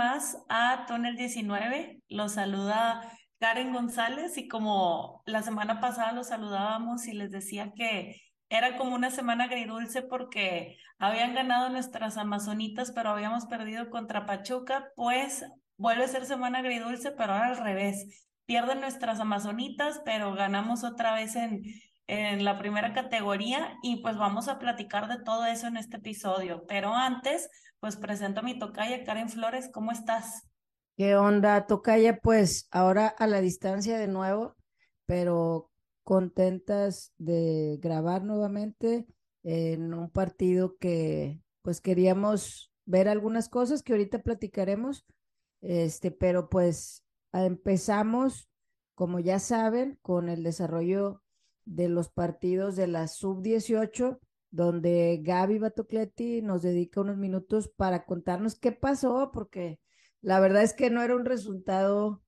a Túnel 19. Los saluda Karen González y como la semana pasada los saludábamos y les decía que era como una semana agridulce porque habían ganado nuestras amazonitas, pero habíamos perdido contra Pachuca, pues vuelve a ser semana agridulce, pero ahora al revés. Pierden nuestras amazonitas, pero ganamos otra vez en, en la primera categoría y pues vamos a platicar de todo eso en este episodio. Pero antes, pues presento a mi tocaya Karen Flores, ¿cómo estás? ¿Qué onda, tocaya? Pues ahora a la distancia de nuevo, pero contentas de grabar nuevamente en un partido que pues queríamos ver algunas cosas que ahorita platicaremos, este, pero pues empezamos, como ya saben, con el desarrollo de los partidos de la sub-18, donde Gaby Batocletti nos dedica unos minutos para contarnos qué pasó, porque la verdad es que no era un resultado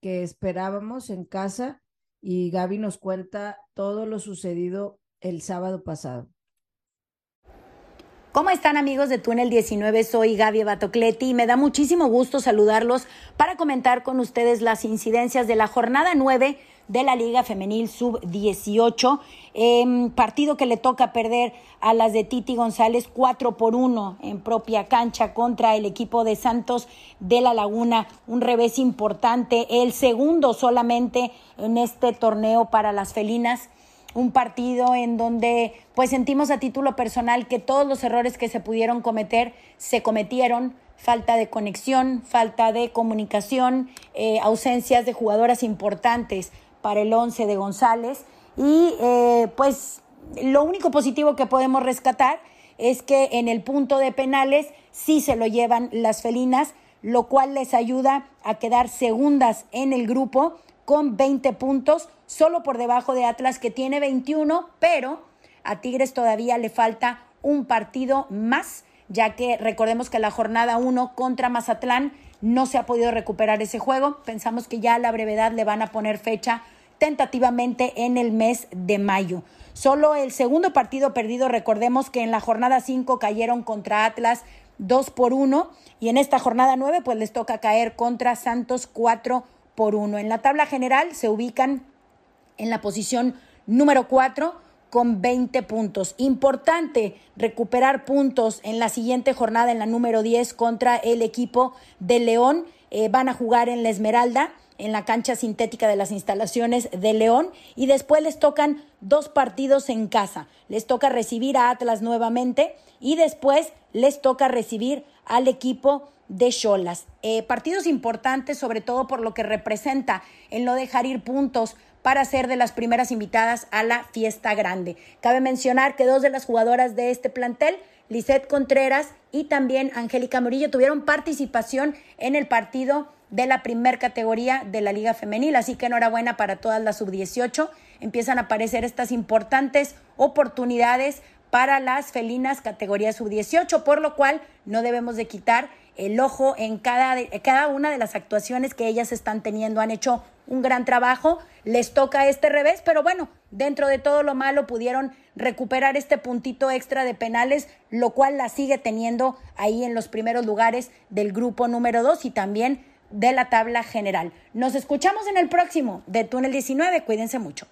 que esperábamos en casa y Gaby nos cuenta todo lo sucedido el sábado pasado. ¿Cómo están amigos de Túnel 19? Soy Gaby Batocletti y me da muchísimo gusto saludarlos para comentar con ustedes las incidencias de la jornada 9 de la Liga Femenil Sub-18. Em, partido que le toca perder a las de Titi González 4 por 1 en propia cancha contra el equipo de Santos de la Laguna. Un revés importante, el segundo solamente en este torneo para las felinas un partido en donde pues sentimos a título personal que todos los errores que se pudieron cometer se cometieron, falta de conexión, falta de comunicación, eh, ausencias de jugadoras importantes para el 11 de González. Y eh, pues lo único positivo que podemos rescatar es que en el punto de penales sí se lo llevan las felinas, lo cual les ayuda a quedar segundas en el grupo con 20 puntos, solo por debajo de Atlas que tiene 21, pero a Tigres todavía le falta un partido más, ya que recordemos que la jornada 1 contra Mazatlán no se ha podido recuperar ese juego. Pensamos que ya a la brevedad le van a poner fecha tentativamente en el mes de mayo. Solo el segundo partido perdido, recordemos que en la jornada 5 cayeron contra Atlas 2 por 1 y en esta jornada 9 pues les toca caer contra Santos 4 por 1. En la tabla general se ubican en la posición número 4 con 20 puntos. Importante recuperar puntos en la siguiente jornada, en la número 10, contra el equipo de León. Eh, van a jugar en la Esmeralda, en la cancha sintética de las instalaciones de León. Y después les tocan dos partidos en casa. Les toca recibir a Atlas nuevamente y después les toca recibir al equipo de Cholas. Eh, partidos importantes, sobre todo por lo que representa en no dejar ir puntos para ser de las primeras invitadas a la fiesta grande. Cabe mencionar que dos de las jugadoras de este plantel, Lisette Contreras y también Angélica Murillo, tuvieron participación en el partido de la primer categoría de la Liga Femenil, así que enhorabuena para todas las sub-18. Empiezan a aparecer estas importantes oportunidades para las felinas categoría sub-18, por lo cual no debemos de quitar el ojo en cada, cada una de las actuaciones que ellas están teniendo. Han hecho un gran trabajo, les toca este revés, pero bueno, dentro de todo lo malo pudieron recuperar este puntito extra de penales, lo cual la sigue teniendo ahí en los primeros lugares del grupo número 2 y también de la tabla general. Nos escuchamos en el próximo de Túnel 19, cuídense mucho.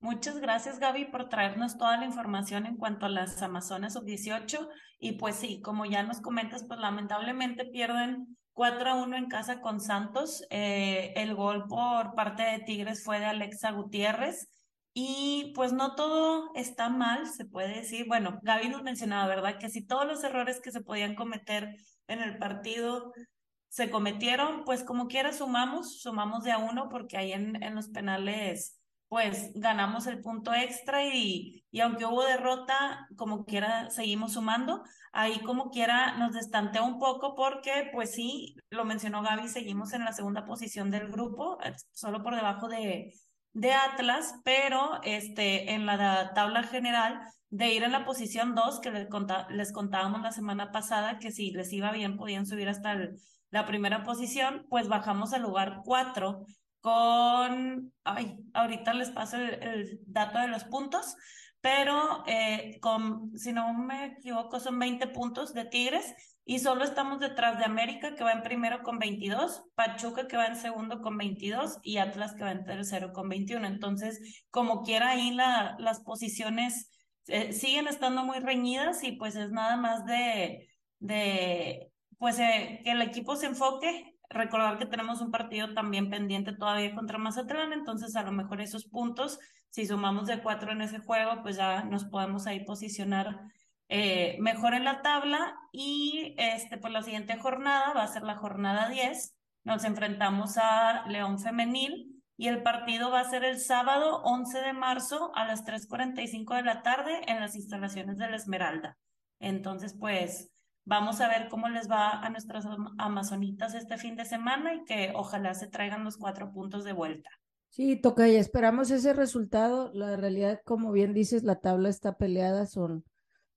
Muchas gracias, Gaby, por traernos toda la información en cuanto a las Amazonas sub-18. Y pues sí, como ya nos comentas, pues lamentablemente pierden 4 a 1 en casa con Santos. Eh, el gol por parte de Tigres fue de Alexa Gutiérrez. Y pues no todo está mal, se puede decir. Bueno, Gaby nos mencionaba, ¿verdad? Que si todos los errores que se podían cometer en el partido se cometieron, pues como quiera sumamos, sumamos de a uno, porque ahí en, en los penales pues ganamos el punto extra y, y aunque hubo derrota, como quiera seguimos sumando. Ahí como quiera nos destantea un poco porque pues sí, lo mencionó Gaby, seguimos en la segunda posición del grupo, eh, solo por debajo de, de Atlas, pero este, en la tabla general de ir en la posición 2, que les, les contábamos la semana pasada que si les iba bien podían subir hasta la primera posición, pues bajamos al lugar 4 con, ay, ahorita les paso el, dato de los puntos, pero eh, con, si no me equivoco, son 20 puntos de Tigres y solo estamos detrás de América, que va en primero con 22, Pachuca, que va en segundo con 22 y Atlas, que va en tercero con 21. Entonces, como quiera, ahí la, las posiciones eh, siguen estando muy reñidas y pues es nada más de, de pues eh, que el equipo se enfoque recordar que tenemos un partido también pendiente todavía contra Mazatlán, entonces a lo mejor esos puntos, si sumamos de cuatro en ese juego, pues ya nos podemos ahí posicionar eh, mejor en la tabla y este, pues la siguiente jornada va a ser la jornada 10, nos enfrentamos a León Femenil y el partido va a ser el sábado 11 de marzo a las 3.45 de la tarde en las instalaciones de la Esmeralda. Entonces, pues Vamos a ver cómo les va a nuestras amazonitas este fin de semana y que ojalá se traigan los cuatro puntos de vuelta. Sí, toca y esperamos ese resultado. La realidad, como bien dices, la tabla está peleada, son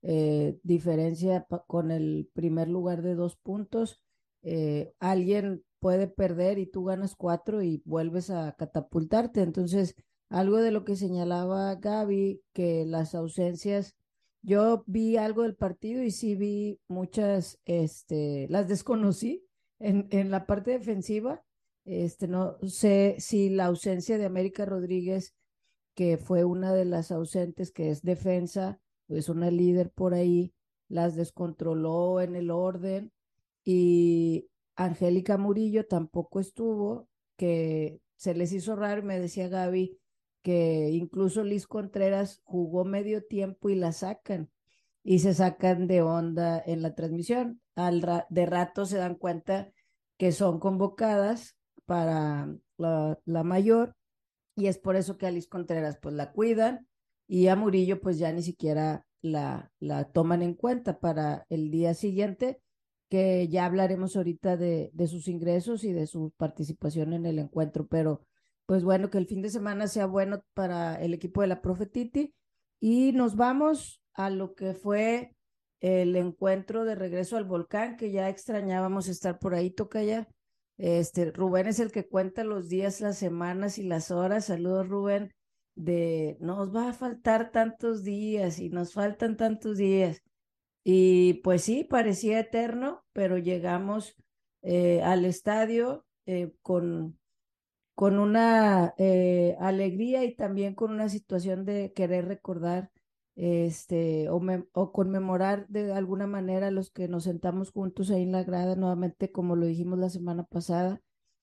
eh, diferencia con el primer lugar de dos puntos. Eh, alguien puede perder y tú ganas cuatro y vuelves a catapultarte. Entonces, algo de lo que señalaba Gaby, que las ausencias yo vi algo del partido y sí vi muchas, este, las desconocí en, en la parte defensiva. Este, no sé si la ausencia de América Rodríguez, que fue una de las ausentes, que es defensa, pues una líder por ahí, las descontroló en el orden y Angélica Murillo tampoco estuvo, que se les hizo raro, me decía Gaby, que incluso Liz Contreras jugó medio tiempo y la sacan y se sacan de onda en la transmisión. Al de rato se dan cuenta que son convocadas para la, la, mayor y es por eso que a Liz Contreras pues la cuidan y a Murillo pues ya ni siquiera la, la toman en cuenta para el día siguiente que ya hablaremos ahorita de, de sus ingresos y de su participación en el encuentro, pero pues bueno, que el fin de semana sea bueno para el equipo de la Profetiti. Y nos vamos a lo que fue el encuentro de regreso al volcán, que ya extrañábamos estar por ahí, toca ya. Este, Rubén es el que cuenta los días, las semanas y las horas. Saludos, Rubén, de nos va a faltar tantos días y nos faltan tantos días. Y pues sí, parecía eterno, pero llegamos eh, al estadio eh, con con una eh, alegría y también con una situación de querer recordar este o, conmemorar de alguna manera los que nos sentamos juntos ahí en la grada nuevamente como lo dijimos la semana pasada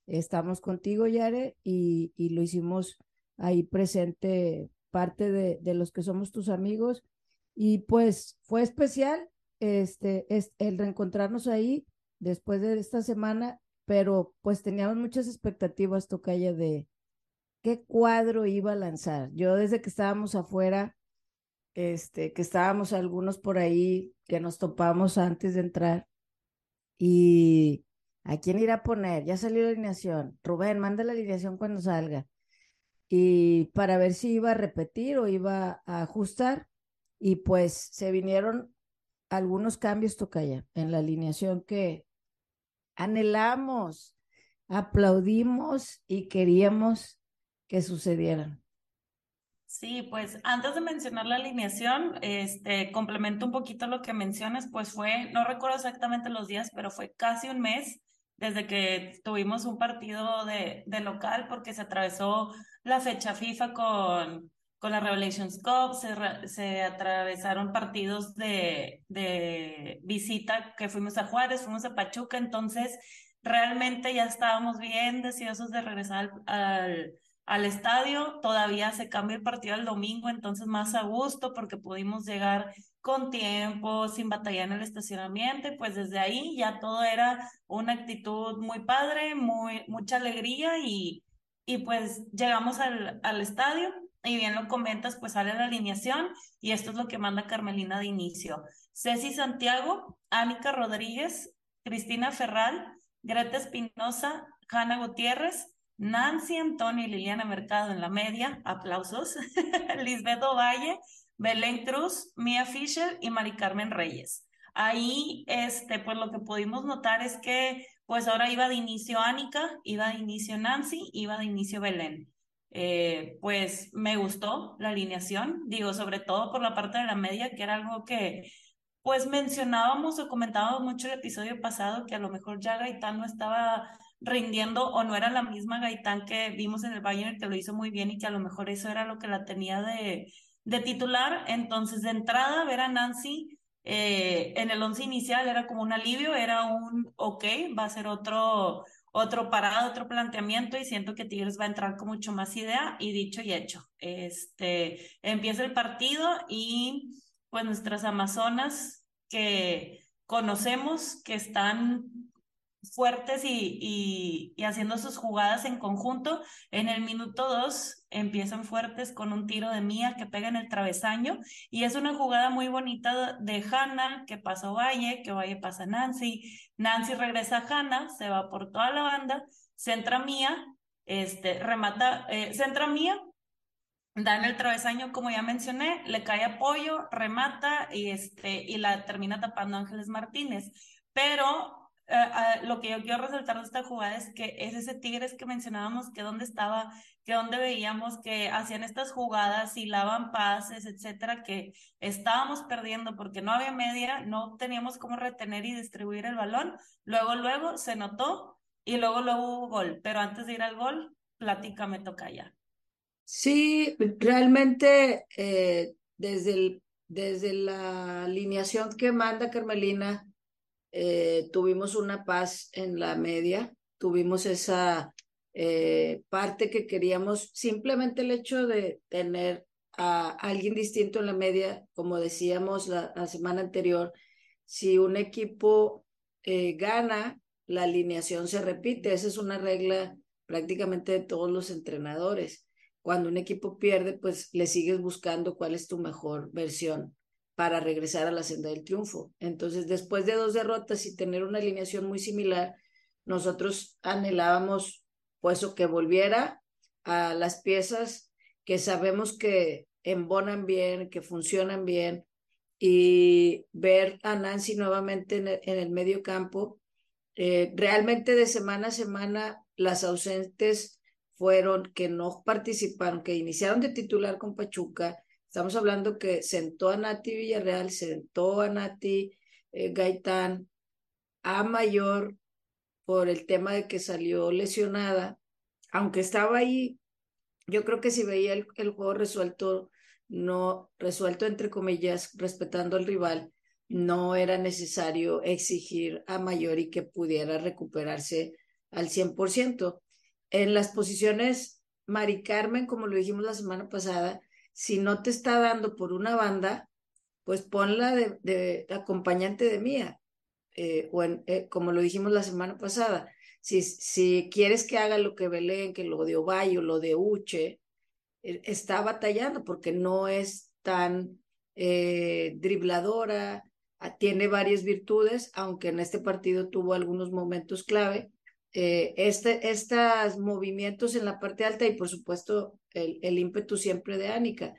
estamos contigo Yare y, y lo hicimos ahí presente parte de, de, los que somos tus amigos. Y pues fue especial este es el reencontrarnos ahí después de esta semana pero pues teníamos muchas expectativas, Tocaya, de qué cuadro iba a lanzar. Yo desde que estábamos afuera, este, que estábamos algunos por ahí, que nos topamos antes de entrar, y ¿a quién irá a poner? Ya salió la alineación. Rubén, manda la alineación cuando salga. Y para ver si iba a repetir o iba a ajustar. Y pues se vinieron algunos cambios, Tocaya, en la alineación que anhelamos, aplaudimos y queríamos que sucedieran. Sí, pues antes de mencionar la alineación, este, complemento un poquito lo que mencionas, pues fue, no recuerdo exactamente los días, pero fue casi un mes desde que tuvimos un partido de, de local porque se atravesó la fecha FIFA con, con la Revelations Cup, se, se atravesaron partidos de, de visita que fuimos a Juárez, fuimos a Pachuca, entonces realmente ya estábamos bien deseosos de regresar al, al, estadio. Todavía se cambia el partido el domingo, entonces más a gusto porque pudimos llegar con tiempo, sin batallar en el estacionamiento, pues desde ahí ya todo era una actitud muy padre, muy, mucha alegría y, y pues llegamos al, al estadio y bien lo comentas, pues sale la alineación y esto es lo que manda Carmelina de inicio. Ceci Santiago, Ánica Rodríguez, Cristina Ferral, Greta Espinosa, Hanna Gutiérrez, Nancy Antonio y Liliana Mercado en la media, aplausos, Lisbeth Valle, Belén Cruz, Mia Fisher y Mari Carmen Reyes. Ahí, este, pues lo que pudimos notar es que, pues ahora iba de inicio Ánica, iba de inicio Nancy, iba de inicio Belén. Eh, pues me gustó la alineación, digo, sobre todo por la parte de la media, que era algo que pues mencionábamos o comentábamos mucho el episodio pasado, que a lo mejor ya Gaitán no estaba rindiendo o no era la misma Gaitán que vimos en el Bayern, que lo hizo muy bien y que a lo mejor eso era lo que la tenía de, de titular. Entonces, de entrada, ver a Nancy eh, en el once inicial era como un alivio, era un ok, va a ser otro, otro parado, otro planteamiento y siento que Tigres va a entrar con mucho más idea y dicho y hecho. Este, empieza el partido y pues nuestras amazonas que conocemos, que están fuertes y, y, haciendo sus jugadas en conjunto. En el minuto dos empiezan fuertes con un tiro de Mía que pega en el travesaño y es una jugada muy bonita de Hanna que pasa a Valle, que Valle pasa Nancy, Nancy regresa a Hanna, se va por toda la banda, centra Mía, este, remata, eh, centra Mía, da en el travesaño, como ya mencioné, le cae apoyo, remata y, este, y la termina tapando Ángeles Martínez. Pero eh, eh, lo que yo quiero resaltar de esta jugada es que es ese Tigres que mencionábamos, que dónde estaba, que dónde veíamos que hacían estas jugadas, y lavan pases, etcétera, que estábamos perdiendo porque no había media, no teníamos cómo retener y distribuir el balón. Luego, luego se notó y luego, luego hubo gol. Pero antes de ir al gol, plática me toca ya. Sí, realmente eh, desde, el, desde la alineación que manda Carmelina, eh, tuvimos una paz en la media, tuvimos esa eh, parte que queríamos, simplemente el hecho de tener a alguien distinto en la media, como decíamos la, semana anterior, si un equipo eh, gana, la alineación se repite, esa es una regla prácticamente de todos los entrenadores. Cuando un equipo pierde, pues le sigues buscando cuál es tu mejor versión para regresar a la senda del triunfo. Entonces, después de dos derrotas y tener una alineación muy similar, nosotros anhelábamos pues o que volviera a las piezas que sabemos que embonan bien, que funcionan bien y ver a Nancy nuevamente en el, medio campo. Eh, realmente de semana a semana las ausentes fueron que no participaron, que iniciaron de titular con Pachuca, Estamos hablando que sentó a Nati Villarreal, sentó a Nati eh, Gaitán a mayor por el tema de que salió lesionada, aunque estaba ahí, yo creo que si veía el, juego resuelto, no resuelto entre comillas, respetando al rival, no era necesario exigir a mayor y que pudiera recuperarse al 100%. En las posiciones, Mari Carmen, como lo dijimos la semana pasada, si no te está dando por una banda, pues ponla de, acompañante de mía, eh, o eh, como lo dijimos la semana pasada, si, si quieres que haga lo que Belén, que lo de Ovayo, lo de Uche, eh, está batallando porque no es tan dribladora, ah, tiene varias virtudes, aunque en este partido tuvo algunos momentos clave. Este, estos movimientos en la parte alta y por supuesto el, ímpetu siempre de Anika.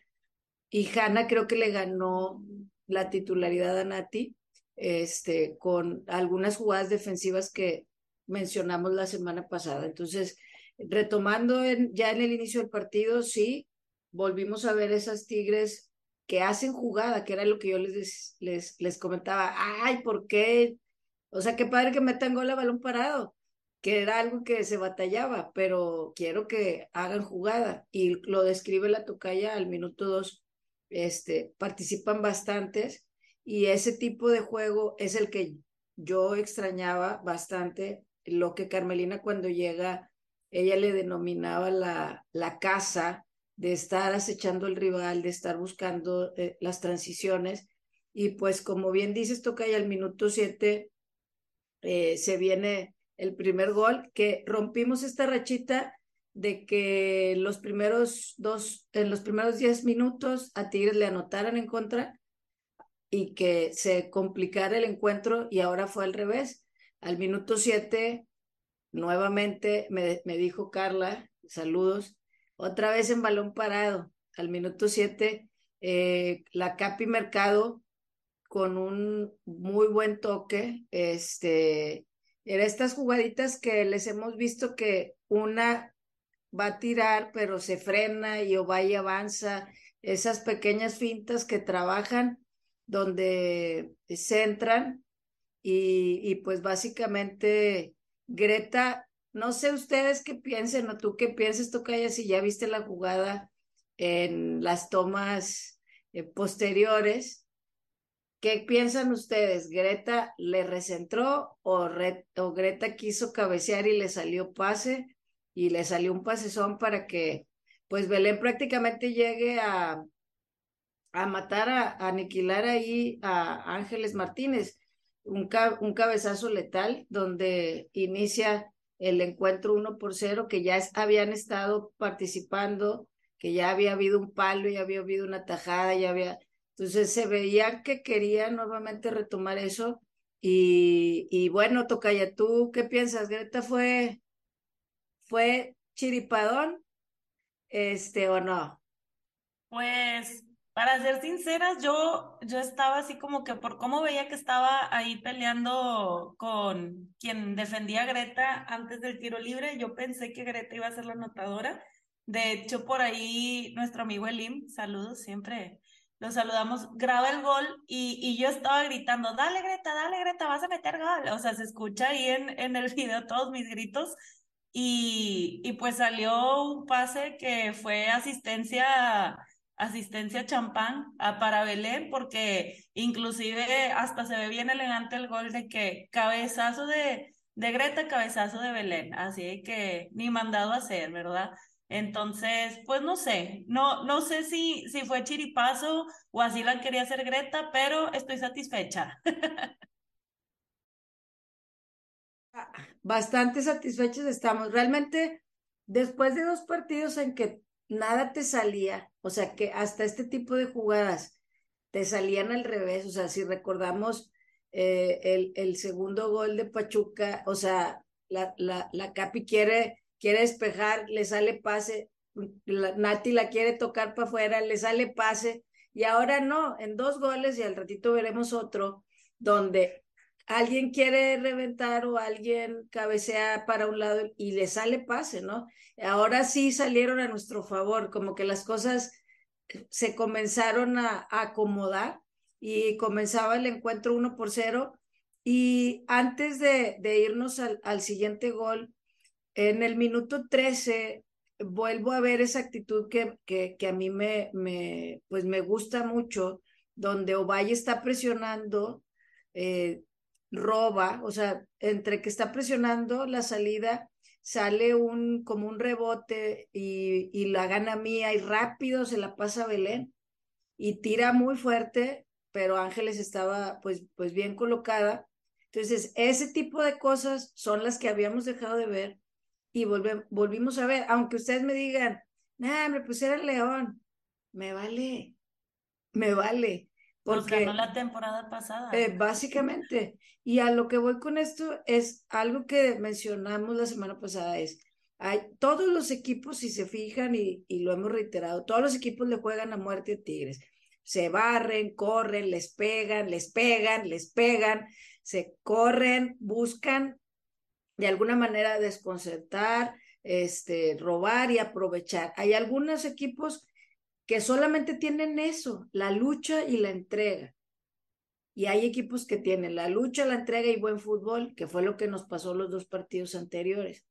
Y Hanna creo que le ganó la titularidad a Nati este, con algunas jugadas defensivas que mencionamos la semana pasada. Entonces, retomando ya en el inicio del partido, sí, volvimos a ver esas Tigres que hacen jugada, que era lo que yo les, les, les comentaba. Ay, ¿por qué? O sea, qué padre que metan gol a balón parado que era algo que se batallaba, pero quiero que hagan jugada. Y lo describe la tocaya al minuto dos. Este, participan bastantes y ese tipo de juego es el que yo extrañaba bastante. Lo que Carmelina cuando llega, ella le denominaba la, la casa de estar acechando al rival, de estar buscando eh, las transiciones. Y pues como bien dices, Tocaya, al minuto siete eh, se viene el primer gol, que rompimos esta rachita de que los primeros dos, en los primeros diez minutos a Tigres le anotaran en contra y que se complicara el encuentro y ahora fue al revés. Al minuto siete, nuevamente me, me dijo Carla, saludos, otra vez en balón parado. Al minuto siete, eh, la Capi Mercado con un muy buen toque, este, era estas jugaditas que les hemos visto que una va a tirar, pero se frena y Ovalle avanza. Esas pequeñas fintas que trabajan donde centran y, y pues básicamente Greta, no sé ustedes qué piensen o tú qué pienses, Tocaya, si ya viste la jugada en las tomas eh, posteriores. ¿Qué piensan ustedes? ¿Greta le recentró o, Greta quiso cabecear y le salió pase y le salió un pasezón para que pues Belén prácticamente llegue a, a matar, a, aniquilar ahí a Ángeles Martínez? Un, un cabezazo letal donde inicia el encuentro uno por cero, que ya habían estado participando que ya había habido un palo, ya había habido una tajada, ya había... Entonces se veía que quería nuevamente retomar eso. Y, y bueno, Tocaya, ¿tú qué piensas? Greta fue, fue chiripadón, este, o no? Pues, para ser sinceras, yo, yo estaba así como que por cómo veía que estaba ahí peleando con quien defendía a Greta antes del tiro libre, yo pensé que Greta iba a ser la anotadora de hecho, por ahí nuestro amigo Elim, saludos, siempre lo saludamos, graba el gol y, y, yo estaba gritando, dale Greta, dale Greta, vas a meter gol. O sea, se escucha ahí en, en el video todos mis gritos y, y pues salió un pase que fue asistencia asistencia champán a, para Belén, porque inclusive hasta se ve bien elegante el gol de que cabezazo de, de Greta, cabezazo de Belén, así que ni mandado a hacer, ¿verdad? Entonces, pues no sé, no, no sé si, si fue chiripazo o así la quería hacer Greta, pero estoy satisfecha. Bastante satisfechos estamos. Realmente, después de dos partidos en que nada te salía, o sea que hasta este tipo de jugadas te salían al revés, o sea, si recordamos eh, el, el segundo gol de Pachuca, o sea, la, la, la Capi quiere quiere despejar, le sale pase, Nati la quiere tocar para afuera, le sale pase, y ahora no, en dos goles y al ratito veremos otro, donde alguien quiere reventar o alguien cabecea para un lado y le sale pase, ¿no? Ahora sí salieron a nuestro favor, como que las cosas se comenzaron a, acomodar y comenzaba el encuentro uno por cero. Y antes de, irnos al, siguiente gol, en el minuto 13 vuelvo a ver esa actitud que, que, a mí me, pues me gusta mucho, donde Ovalle está presionando, eh, roba, o sea, entre que está presionando la salida, sale un como un rebote y, y la gana mía y rápido se la pasa Belén y tira muy fuerte, pero Ángeles estaba pues, pues bien colocada. Entonces, ese tipo de cosas son las que habíamos dejado de ver y volvimos a ver, aunque ustedes me digan, nah, me pues el León, me vale, me vale. Porque no la temporada pasada. Eh, básicamente, y a lo que voy con esto es algo que mencionamos la semana pasada, es, hay, todos los equipos, si se fijan, y, y lo hemos reiterado, todos los equipos le juegan a muerte a Tigres. Se barren, corren, les pegan, les pegan, les pegan, se corren, buscan de alguna manera desconcertar, este, robar y aprovechar. Hay algunos equipos que solamente tienen eso, la lucha y la entrega. Y hay equipos que tienen la lucha, la entrega y buen fútbol, que fue lo que nos pasó los dos partidos anteriores.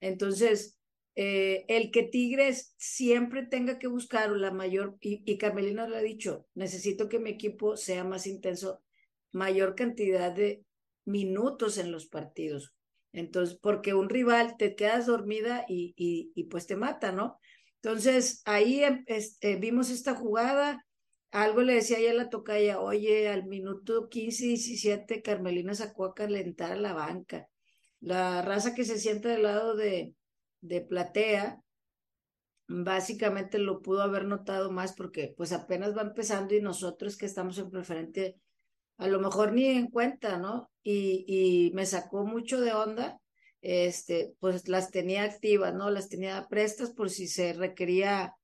Entonces, eh, el que Tigres siempre tenga que buscar la mayor, y, y Carmelina lo ha dicho, necesito que mi equipo sea más intenso, mayor cantidad de minutos en los partidos. Entonces, porque un rival te quedas dormida y, y, pues te mata, ¿no? Entonces, ahí este, vimos esta jugada, algo le decía a la tocaya, oye, al minuto 15, 17, Carmelina sacó a calentar a la banca. La raza que se sienta del lado de, de platea, básicamente lo pudo haber notado más porque pues apenas va empezando y nosotros que estamos en preferente a lo mejor ni en cuenta, ¿no? Y, y me sacó mucho de onda, este, pues las tenía activas, ¿no? Las tenía prestas por si se requería,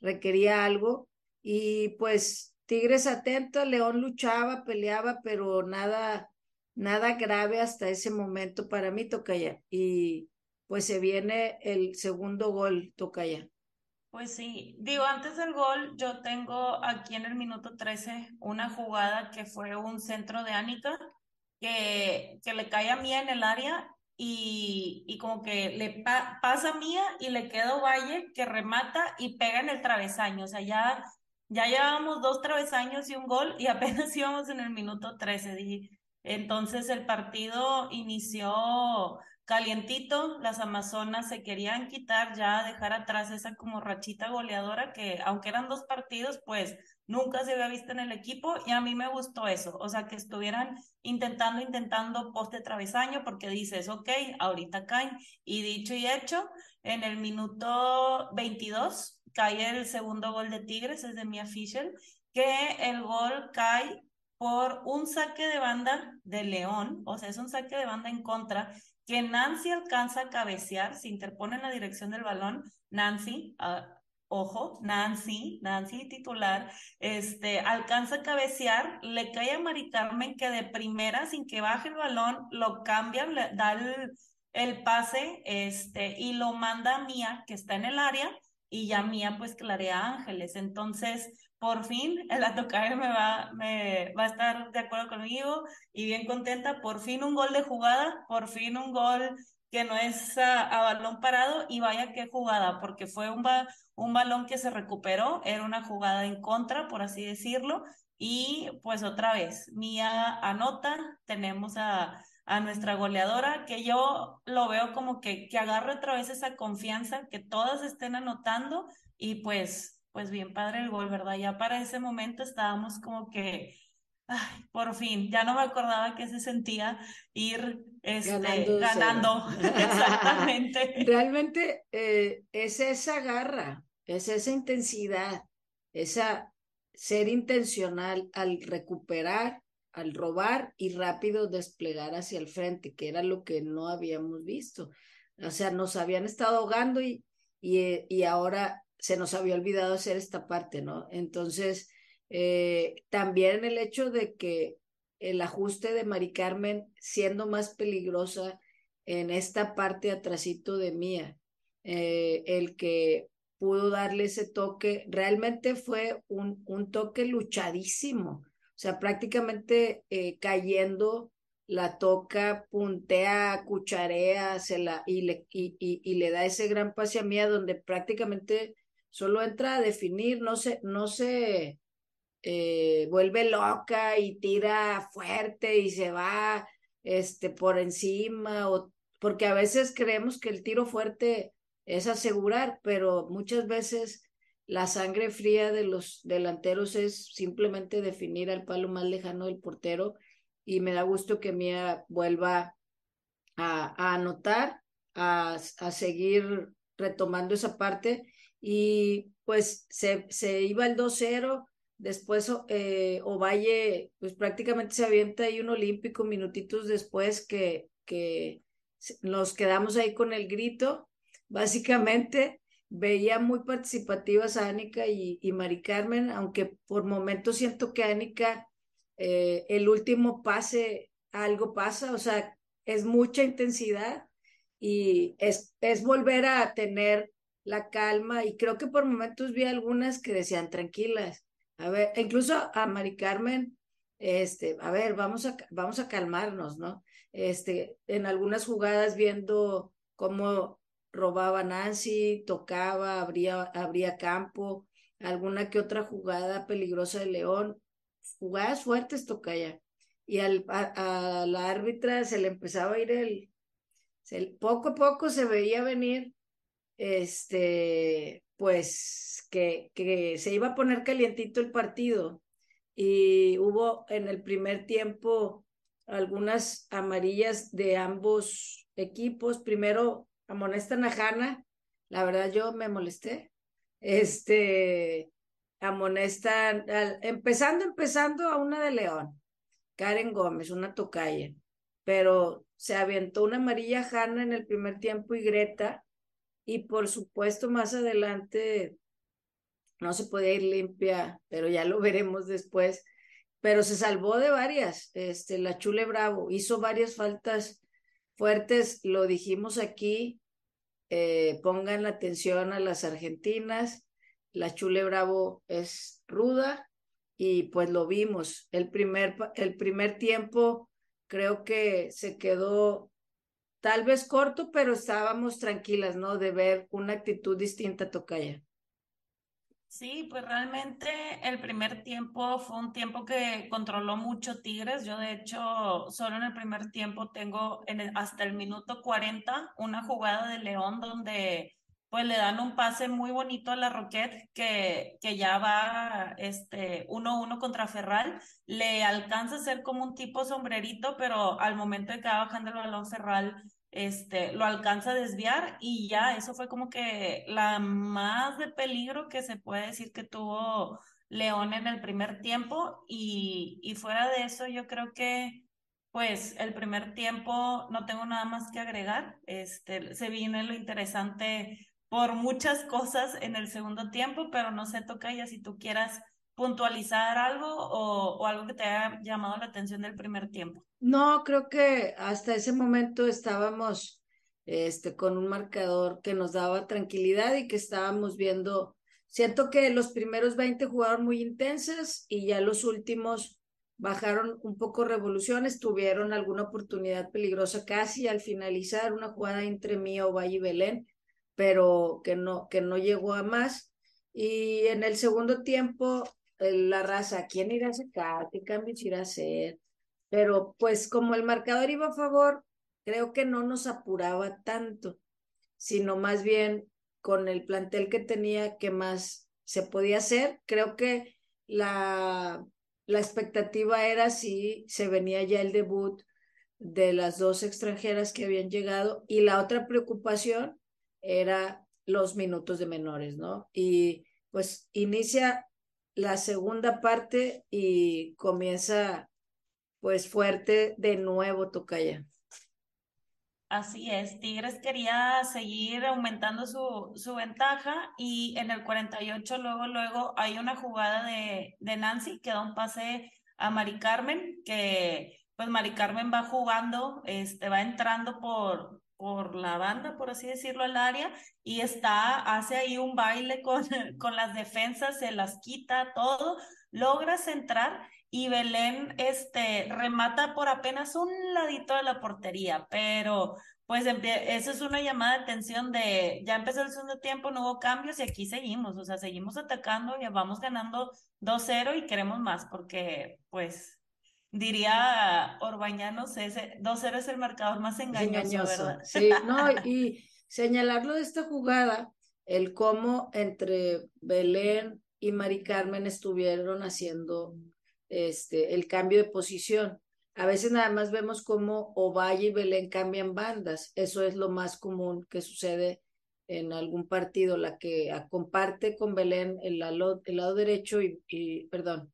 requería algo. Y pues Tigres atento, León luchaba, peleaba, pero nada, nada grave hasta ese momento para mí, Tocaya. Y pues se viene el segundo gol, Tocaya. Pues sí, digo, antes del gol, yo tengo aquí en el minuto 13 una jugada que fue un centro de Ánica que, que le cae a Mía en el área y, y como que le pasa a Mía y le queda Valle que remata y pega en el travesaño. O sea, ya, ya llevábamos dos travesaños y un gol y apenas íbamos en el minuto 13. Entonces el partido inició calientito, las Amazonas se querían quitar ya, dejar atrás esa como rachita goleadora que aunque eran dos partidos, pues nunca se había visto en el equipo y a mí me gustó eso, o sea, que estuvieran intentando, intentando poste travesaño porque dices, ok, ahorita caen y dicho y hecho, en el minuto 22 cae el segundo gol de Tigres, es de Mia Fisher, que el gol cae por un saque de banda de León, o sea, es un saque de banda en contra que Nancy alcanza a cabecear, se interpone en la dirección del balón, Nancy, uh, ojo, Nancy, Nancy titular, este, alcanza a cabecear, le cae a Mari Carmen que de primera, sin que baje el balón, lo cambian, le da el, el pase, este, y lo manda a Mía, que está en el área, y ya Mía pues clarea Ángeles. Entonces, por fin el Atocaer me va, me va a estar de acuerdo conmigo y bien contenta. Por fin un gol de jugada, por fin un gol que no es a, balón parado y vaya qué jugada, porque fue un, un balón que se recuperó, era una jugada en contra, por así decirlo, y pues otra vez, Mía anota, tenemos a, a nuestra goleadora, que yo lo veo como que, que agarre otra vez esa confianza, que todas estén anotando y pues pues bien padre el gol, ¿verdad? Ya para ese momento estábamos como que, ay, por fin, ya no me acordaba que se sentía ir este, ganando. Exactamente. Realmente eh, es esa garra, es esa intensidad, esa ser intencional al recuperar, al robar y rápido desplegar hacia el frente, que era lo que no habíamos visto. O sea, nos habían estado ahogando y, y, y ahora se nos había olvidado hacer esta parte, ¿no? Entonces, eh, también el hecho de que el ajuste de Mari Carmen siendo más peligrosa en esta parte atrasito de Mía, eh, el que pudo darle ese toque, realmente fue un, un toque luchadísimo, sea, prácticamente eh, cayendo la toca, puntea, cucharea, se la, y, le, y, y, le da ese gran pase a Mía donde prácticamente solo entra a definir, no se, no se eh, vuelve loca y tira fuerte y se va este, por encima, o, porque a veces creemos que el tiro fuerte es asegurar, pero muchas veces la sangre fría de los delanteros es simplemente definir al palo más lejano del portero y me da gusto que Mía vuelva a, a anotar, a, seguir retomando esa parte. Y pues se, se iba el 2-0, después eh, Ovalle pues prácticamente se avienta ahí un olímpico minutitos después que nos quedamos ahí con el grito, básicamente veía muy participativas a Anika y, y Mari Carmen, aunque por momentos siento que Anika eh, el último pase algo pasa, o sea, es mucha intensidad y es, es volver a tener la calma y creo que por momentos vi algunas que decían tranquilas. A ver, incluso a Mari Carmen, este, a ver, vamos a, vamos a calmarnos, ¿no? Este, en algunas jugadas viendo cómo robaba Nancy, tocaba, abría, abría campo, alguna que otra jugada peligrosa de León, jugadas fuertes tocaya. Y al, a, la árbitra se le empezaba a ir el, poco a poco se veía venir este, pues que, que se iba a poner calientito el partido y hubo en el primer tiempo algunas amarillas de ambos equipos. Primero amonestan a Hanna, la verdad yo me molesté. Este, amonestan, empezando, empezando a una de León, Karen Gómez, una tocaya, pero se aventó una amarilla Hanna en el primer tiempo y Greta y por supuesto más adelante no se podía ir limpia, pero ya lo veremos después. Pero se salvó de varias. Este, la Chule Bravo hizo varias faltas fuertes, lo dijimos aquí, eh, pongan atención a las argentinas. La Chule Bravo es ruda y pues lo vimos. El primer, el primer tiempo creo que se quedó tal vez corto, pero estábamos tranquilas, ¿no? De ver una actitud distinta a Tocaya. Sí, pues realmente el primer tiempo fue un tiempo que controló mucho Tigres. Yo de hecho solo en el primer tiempo tengo en hasta el minuto 40 una jugada de León donde pues le dan un pase muy bonito a la Roquette que, que ya va este 1-1 contra Ferral. Le alcanza a ser como un tipo sombrerito, pero al momento de que va bajando el balón Ferral este, lo alcanza a desviar y ya, eso fue como que la más de peligro que se puede decir que tuvo León en el primer tiempo y, y fuera de eso yo creo que pues el primer tiempo no tengo nada más que agregar, este, se viene lo interesante por muchas cosas en el segundo tiempo, pero no sé, toca ya si tú quieras puntualizar algo o, o, algo que te haya llamado la atención del primer tiempo? No, creo que hasta ese momento estábamos este, con un marcador que nos daba tranquilidad y que estábamos viendo, siento que los primeros 20 jugaron muy intensas y ya los últimos bajaron un poco revoluciones, tuvieron alguna oportunidad peligrosa casi al finalizar una jugada entre Mío, Valle y Belén, pero que no, que no llegó a más. Y en el segundo tiempo la raza, ¿quién irá a sacar? ¿Qué cambios irá a hacer? Pero pues como el marcador iba a favor, creo que no nos apuraba tanto, sino más bien con el plantel que tenía, que más se podía hacer. Creo que la, la expectativa era si se venía ya el debut de las dos extranjeras que habían llegado y la otra preocupación era los minutos de menores, ¿no? Y pues inicia la segunda parte y comienza pues fuerte de nuevo Tocaya. Así es, Tigres quería seguir aumentando su, su ventaja y en el 48 luego, luego hay una jugada de, de Nancy que da un pase a Mari Carmen, que pues Mari Carmen va jugando, este, va entrando por, por la banda, por así decirlo, al área, y está, hace ahí un baile con, con las defensas, se las quita todo, logra centrar y Belén este, remata por apenas un ladito de la portería, pero pues eso es una llamada de atención de, ya empezó el segundo tiempo, no hubo cambios y aquí seguimos, o sea, seguimos atacando y vamos ganando 2-0 y queremos más porque pues diría Orbañanos, ese 2-0 es el marcador más engañoso, ¿verdad? Sí, no, y señalarlo de esta jugada, el cómo entre Belén y Mari Carmen estuvieron haciendo este, el cambio de posición. A veces nada más vemos cómo Ovalle y Belén cambian bandas. Eso es lo más común que sucede en algún partido, la que comparte con Belén el lado, el lado derecho y, y, perdón,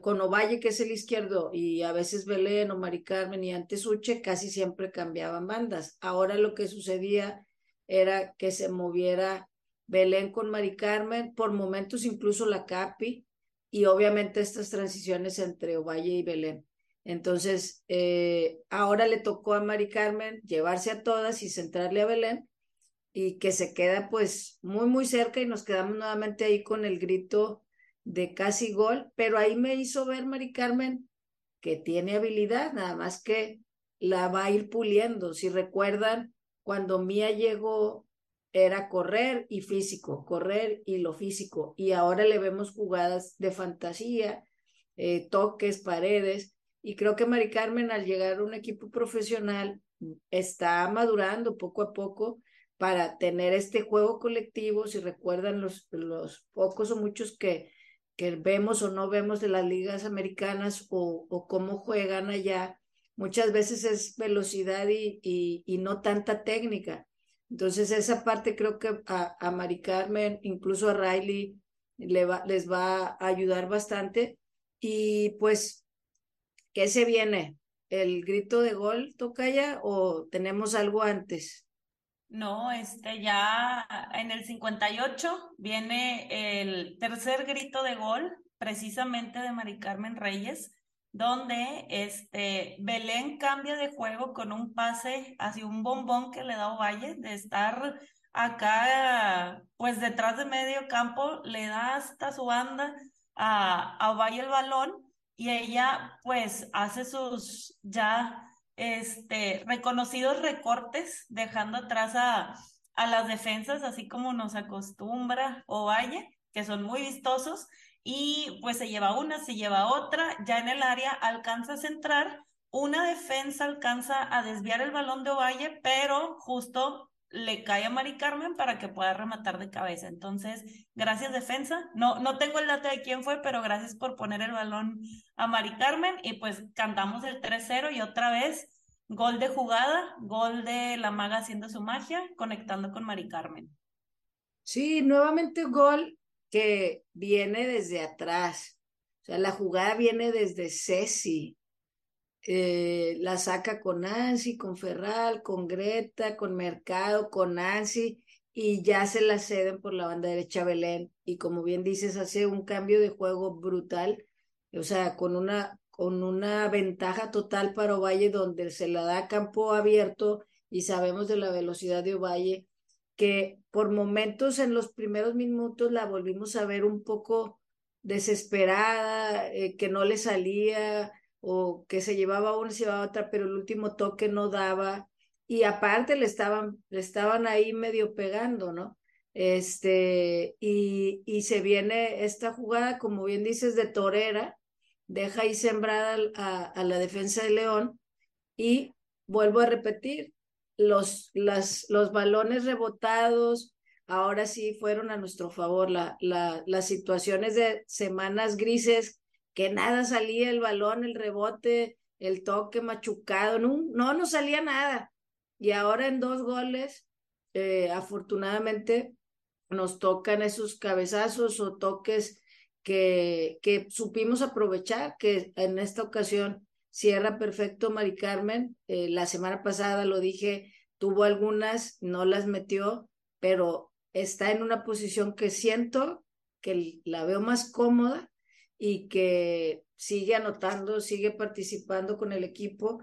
con Ovalle, que es el izquierdo, y a veces Belén o Mari Carmen y antes Uche, casi siempre cambiaban bandas. Ahora lo que sucedía era que se moviera Belén con Mari Carmen, por momentos incluso la Capi, y obviamente estas transiciones entre Ovalle y Belén. Entonces, eh, ahora le tocó a Mari Carmen llevarse a todas y centrarle a Belén, y que se queda pues muy, muy cerca y nos quedamos nuevamente ahí con el grito de casi gol, pero ahí me hizo ver Mari Carmen que tiene habilidad, nada más que la va a ir puliendo. Si recuerdan, cuando Mía llegó era correr y físico, correr y lo físico, y ahora le vemos jugadas de fantasía, eh, toques, paredes, y creo que Mari Carmen al llegar a un equipo profesional está madurando poco a poco para tener este juego colectivo, si recuerdan los, los pocos o muchos que que vemos o no vemos de las ligas americanas o, cómo juegan allá, muchas veces es velocidad y, y, no tanta técnica. Entonces esa parte creo que a, a Mari Carmen, incluso a Riley, le va, les va a ayudar bastante. Y pues, ¿qué se viene? ¿El grito de gol toca ya o tenemos algo antes? No, este ya en el 58 viene el tercer grito de gol, precisamente de Mari Carmen Reyes, donde este, Belén cambia de juego con un pase hacia un bombón que le da Ovalle, de estar acá, pues detrás de medio campo, le da hasta su banda a, a Ovalle el balón y ella pues hace sus ya este, reconocidos recortes, dejando atrás a, a las defensas, así como nos acostumbra Ovalle, que son muy vistosos, y pues se lleva una, se lleva otra, ya en el área alcanza a centrar, una defensa alcanza a desviar el balón de Ovalle, pero justo le cae a Mari Carmen para que pueda rematar de cabeza. Entonces, gracias defensa. No, no tengo el dato de quién fue, pero gracias por poner el balón a Mari Carmen y pues cantamos el 3-0 y otra vez gol de jugada, gol de la maga haciendo su magia, conectando con Mari Carmen. Sí, nuevamente gol que viene desde atrás. O sea, la jugada viene desde Ceci. Eh, la saca con Nancy, con Ferral, con Greta, con Mercado, con Nancy, y ya se la ceden por la banda derecha Belén. Y como bien dices, hace un cambio de juego brutal, o sea, con una, con una ventaja total para Ovalle, donde se la da campo abierto y sabemos de la velocidad de Ovalle que por momentos en los primeros minutos la volvimos a ver un poco desesperada, eh, que no le salía o que se llevaba una se llevaba otra, pero el último toque no daba y aparte le estaban, le estaban ahí medio pegando, ¿no? Este, y, y se viene esta jugada, como bien dices, de torera, deja ahí sembrada a, a la defensa de León y vuelvo a repetir, los, las, los balones rebotados ahora sí fueron a nuestro favor. La, la, las situaciones de semanas grises, que nada salía el balón, el rebote, el toque machucado, no, no, salía nada. Y ahora en dos goles, eh, afortunadamente, nos tocan esos cabezazos o toques que, que supimos aprovechar, que en esta ocasión cierra perfecto Mari Carmen. Eh, la semana pasada lo dije, tuvo algunas, no las metió, pero está en una posición que siento que la veo más cómoda y que sigue anotando, sigue participando con el equipo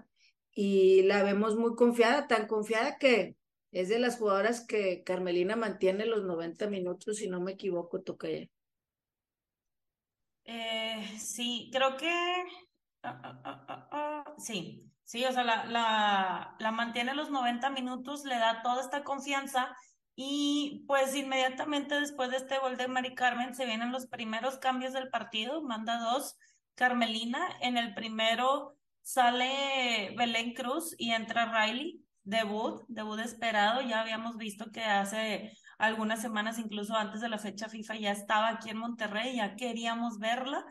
y la vemos muy confiada, tan confiada que es de las jugadoras que Carmelina mantiene los 90 minutos, si no me equivoco, toca ya. Eh, sí, creo que Ah, ah, ah, sí, sí, o sea, la, la, la mantiene los 90 minutos, le da toda esta confianza y pues inmediatamente después de este gol de Mari Carmen se vienen los primeros cambios del partido, manda dos Carmelina, en el primero sale Belén Cruz y entra Riley, debut, debut esperado, ya habíamos visto que hace algunas semanas, incluso antes de la fecha FIFA, ya estaba aquí en Monterrey, ya queríamos verla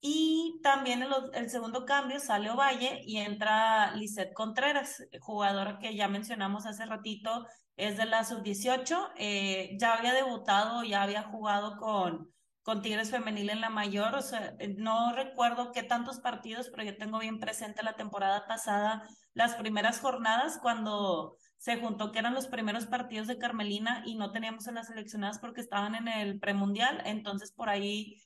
y también el, segundo cambio sale Ovalle y entra Lisette Contreras, jugadora que ya mencionamos hace ratito, es de la sub-18, eh, ya había debutado, ya había jugado con, con Tigres Femenil en la mayor, o sea, eh, no recuerdo qué tantos partidos, pero yo tengo bien presente la temporada pasada, las primeras jornadas cuando se juntó que eran los primeros partidos de Carmelina y no teníamos a las seleccionadas porque estaban en el premundial, entonces por ahí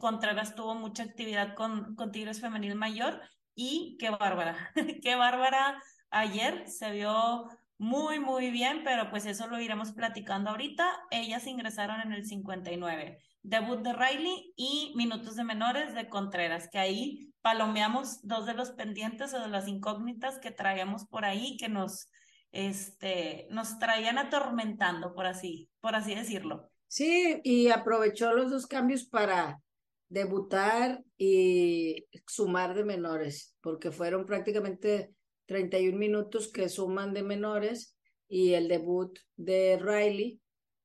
Contreras tuvo mucha actividad con, con Tigres Femenil Mayor y qué bárbara, qué bárbara ayer, se vio muy, muy bien, pero pues eso lo iremos platicando ahorita. Ellas ingresaron en el 59. Debut de Riley y minutos de menores de Contreras, que ahí palomeamos dos de los pendientes o de las incógnitas que traíamos por ahí, que nos, este, nos traían atormentando, por así, por así decirlo. Sí, y aprovechó los dos cambios para debutar y sumar de menores, porque fueron prácticamente 31 minutos que suman de menores y el debut de Riley.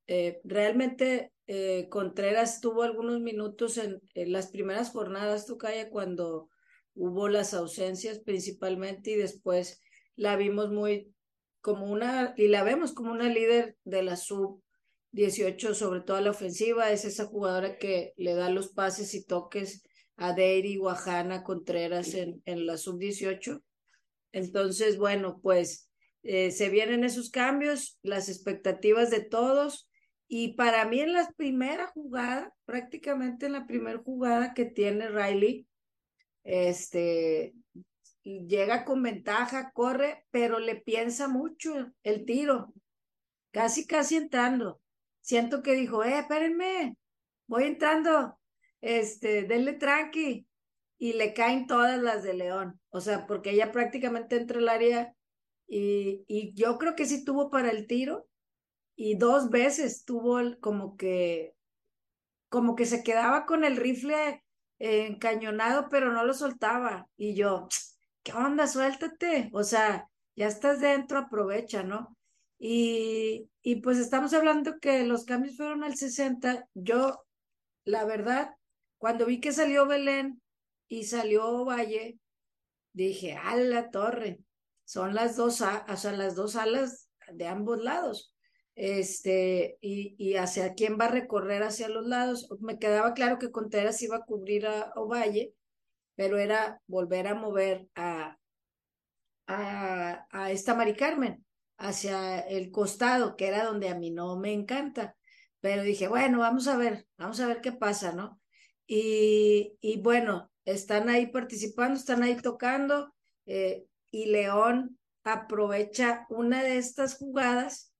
Eh, realmente eh, Contreras tuvo algunos minutos en, en las primeras jornadas, Tocaya, cuando hubo las ausencias principalmente y después la vimos muy como una, y la vemos como una líder de la sub 18, sobre todo a la ofensiva, es esa jugadora que le da los pases y toques a Deiri, Guajana, Contreras en, en la sub-18. Entonces, bueno, pues eh, se vienen esos cambios, las expectativas de todos. Y para mí en la primera jugada, prácticamente en la primera jugada que tiene Riley, este, llega con ventaja, corre, pero le piensa mucho el tiro, casi, casi entrando. Siento que dijo, eh, espérenme, voy entrando, este, denle tranqui, y le caen todas las de León, o sea, porque ella prácticamente entra al área y, y yo creo que sí tuvo para el tiro y dos veces tuvo como que, como que se quedaba con el rifle encañonado, pero no lo soltaba. Y yo, ¿qué onda? Suéltate. O sea, ya estás dentro, aprovecha, ¿no? Y, y pues estamos hablando que los cambios fueron al 60. Yo, la verdad, cuando vi que salió Belén y salió Valle, dije, a la torre, son las dos, o sea, las dos alas de ambos lados. Este, y, y hacia quién va a recorrer hacia los lados. Me quedaba claro que Contreras iba a cubrir a Ovalle, pero era volver a mover a, a, a esta Mari Carmen hacia el costado, que era donde a mí no me encanta. Pero dije, bueno, vamos a ver, vamos a ver qué pasa, ¿no? Y, y bueno, están ahí participando, están ahí tocando, eh, y León aprovecha una de estas jugadas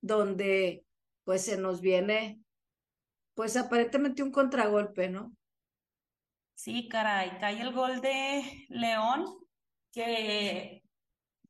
donde pues se nos viene pues aparentemente un contragolpe, ¿no? Sí, caray, cae el gol de León, que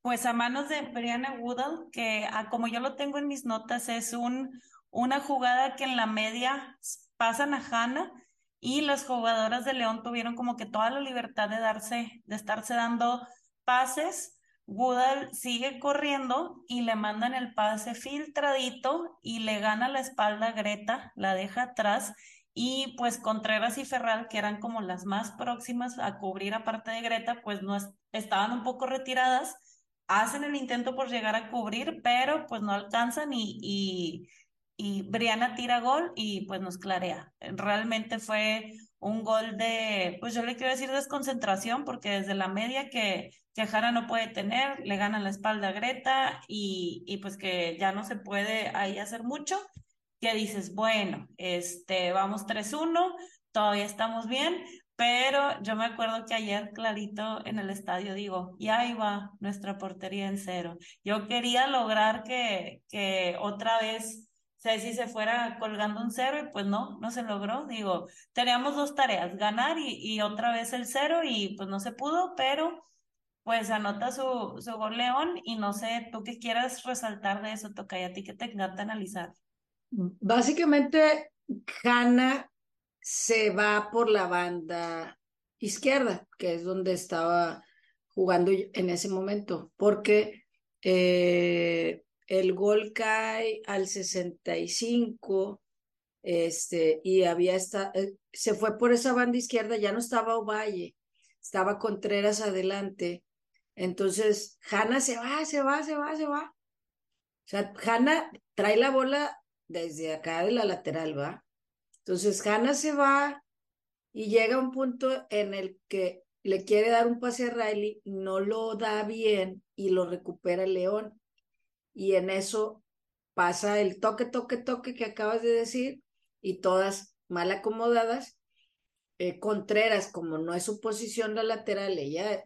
pues a manos de Brianna Woodall, que ah, como yo lo tengo en mis notas, es un, una jugada que en la media pasan a Hanna y las jugadoras de León tuvieron como que toda la libertad de darse, de estarse dando pases. Woodall sigue corriendo y le mandan el pase filtradito y le gana la espalda a Greta, la deja atrás y pues Contreras y Ferral, que eran como las más próximas a cubrir aparte de Greta, pues no estaban un poco retiradas, hacen el intento por llegar a cubrir, pero pues no alcanzan y, y Briana tira gol y pues nos clarea. Realmente fue un gol de, pues yo le quiero decir desconcentración, porque desde la media que, que Jara no puede tener, le gana la espalda a Greta y, y pues que ya no se puede ahí hacer mucho, que dices, bueno, este, vamos 3-1, todavía estamos bien, pero yo me acuerdo que ayer clarito en el estadio digo, y ahí va nuestra portería en cero. Yo quería lograr que, que otra vez si se fuera colgando un cero y pues no, no se logró. Digo, teníamos dos tareas, ganar y, y otra vez el cero y pues no se pudo, pero pues anota su, su gol León y no sé, tú qué quieras resaltar de eso, toca a ti que te encanta analizar. Básicamente, Hanna se va por la banda izquierda, que es donde estaba jugando en ese momento, porque eh, el gol cae al 65, este, y había esta, eh, se fue por esa banda izquierda, ya no estaba Ovalle, estaba Contreras adelante. Entonces, Hanna se va, se va, se va, se va. O sea, Hanna trae la bola desde acá de la lateral, ¿va? Entonces, Hanna se va y llega a un punto en el que le quiere dar un pase a Riley, no lo da bien y lo recupera León y en eso pasa el toque, toque, toque que acabas de decir y todas mal acomodadas. Eh, Contreras, como no es su posición la lateral, ella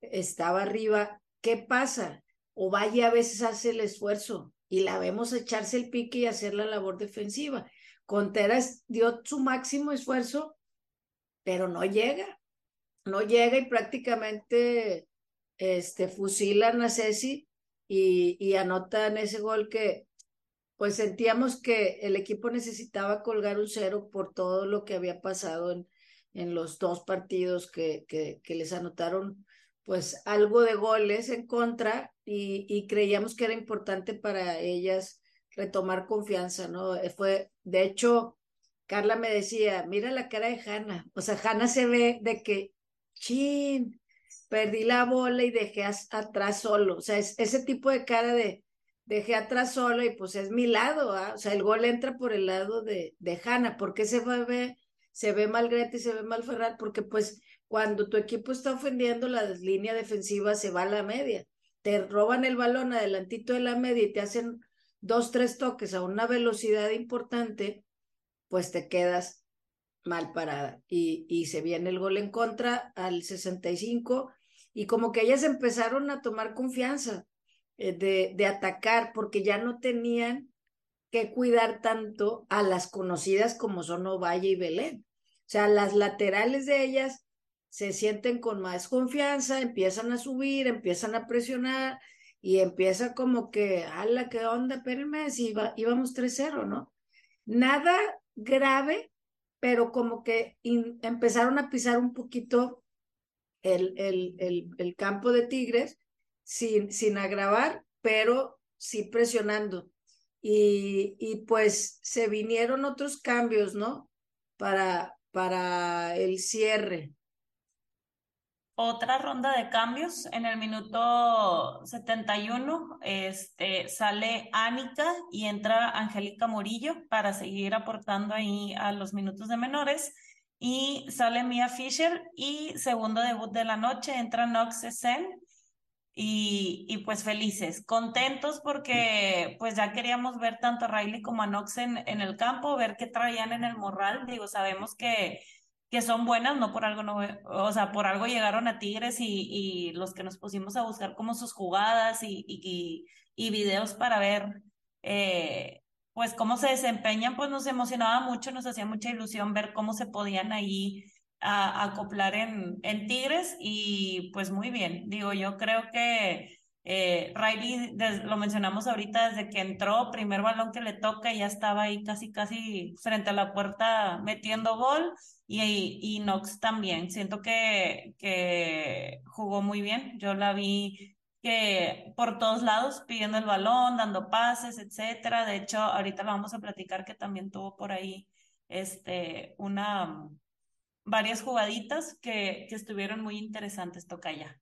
estaba arriba. ¿Qué pasa? O vaya a veces hace el esfuerzo y la vemos echarse el pique y hacer la labor defensiva. Contreras dio su máximo esfuerzo, pero no llega. No llega y prácticamente este, fusilan a Ceci y, anotan ese gol que pues sentíamos que el equipo necesitaba colgar un cero por todo lo que había pasado en, en los dos partidos que, que, que les anotaron pues algo de goles en contra y, y, creíamos que era importante para ellas retomar confianza, ¿no? Fue, de hecho, Carla me decía, mira la cara de Hanna, o sea, Hanna se ve de que, chin, perdí la bola y dejé atrás solo. O sea, es ese tipo de cara de dejé atrás solo y pues es mi lado, ¿ah? o sea, el gol entra por el lado de, de Hanna. ¿Por qué se ve, se ve mal Greta y se ve mal Ferrar? Porque pues cuando tu equipo está ofendiendo la línea defensiva se va a la media. Te roban el balón adelantito de la media y te hacen dos, tres toques a una velocidad importante, pues te quedas mal parada y, y se viene el gol en contra al 65 y como que ellas empezaron a tomar confianza eh, de, de atacar porque ya no tenían que cuidar tanto a las conocidas como son Ovalle y Belén. O sea, las laterales de ellas se sienten con más confianza, empiezan a subir, empiezan a presionar y empieza como que, ala, ¿qué onda? Espérenme, si íbamos 3-0, ¿no? Nada grave, pero como que empezaron a pisar un poquito el, el, el, el campo de Tigres sin, sin agravar, pero sí presionando. Y, y pues se vinieron otros cambios, ¿no? Para, para el cierre otra ronda de cambios. En el minuto 71 este, sale Ánica y entra Angélica Murillo para seguir aportando ahí a los minutos de menores. Y sale Mia Fisher y segundo debut de la noche entra Nox Sen. Y, y, pues felices, contentos porque pues ya queríamos ver tanto a Riley como a Nox en, en el campo, ver qué traían en el morral. Digo, sabemos que que son buenas, no por algo, no, o sea, por algo llegaron a Tigres y, y los que nos pusimos a buscar como sus jugadas y, y, y videos para ver, eh, pues cómo se desempeñan, pues nos emocionaba mucho, nos hacía mucha ilusión ver cómo se podían ahí acoplar en, en Tigres y pues muy bien, digo, yo creo que eh, Riley, lo mencionamos ahorita, desde que entró, primer balón que le toca, ya estaba ahí casi, casi frente a la puerta metiendo gol. Y, y Knox también. Siento que, que jugó muy bien. Yo la vi que por todos lados pidiendo el balón, dando pases, etcétera. De hecho, ahorita lo vamos a platicar que también tuvo por ahí este una varias jugaditas que, que estuvieron muy interesantes, Tocaya.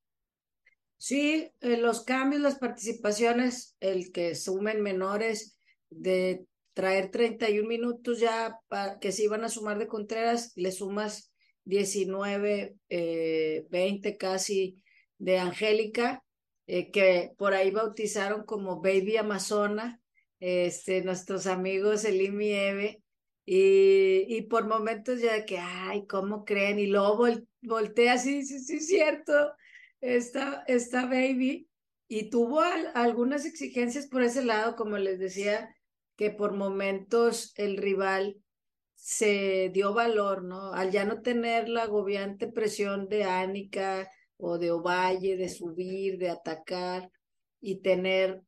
Sí, eh, los cambios, las participaciones, el que sumen menores de traer 31 minutos ya para que se iban a sumar de Contreras, le sumas 19, 20 eh, casi de Angélica, eh, que por ahí bautizaron como Baby Amazona, este, nuestros amigos Elim y Eve, y, y por momentos ya que, ay, ¿cómo creen? Y luego voltea así, sí, sí, es cierto, esta, esta baby y tuvo algunas exigencias por ese lado, como les decía, que por momentos el rival se dio valor, ¿no? Al ya no tener la agobiante presión de Ánica o de Ovalle, de subir, de atacar y tener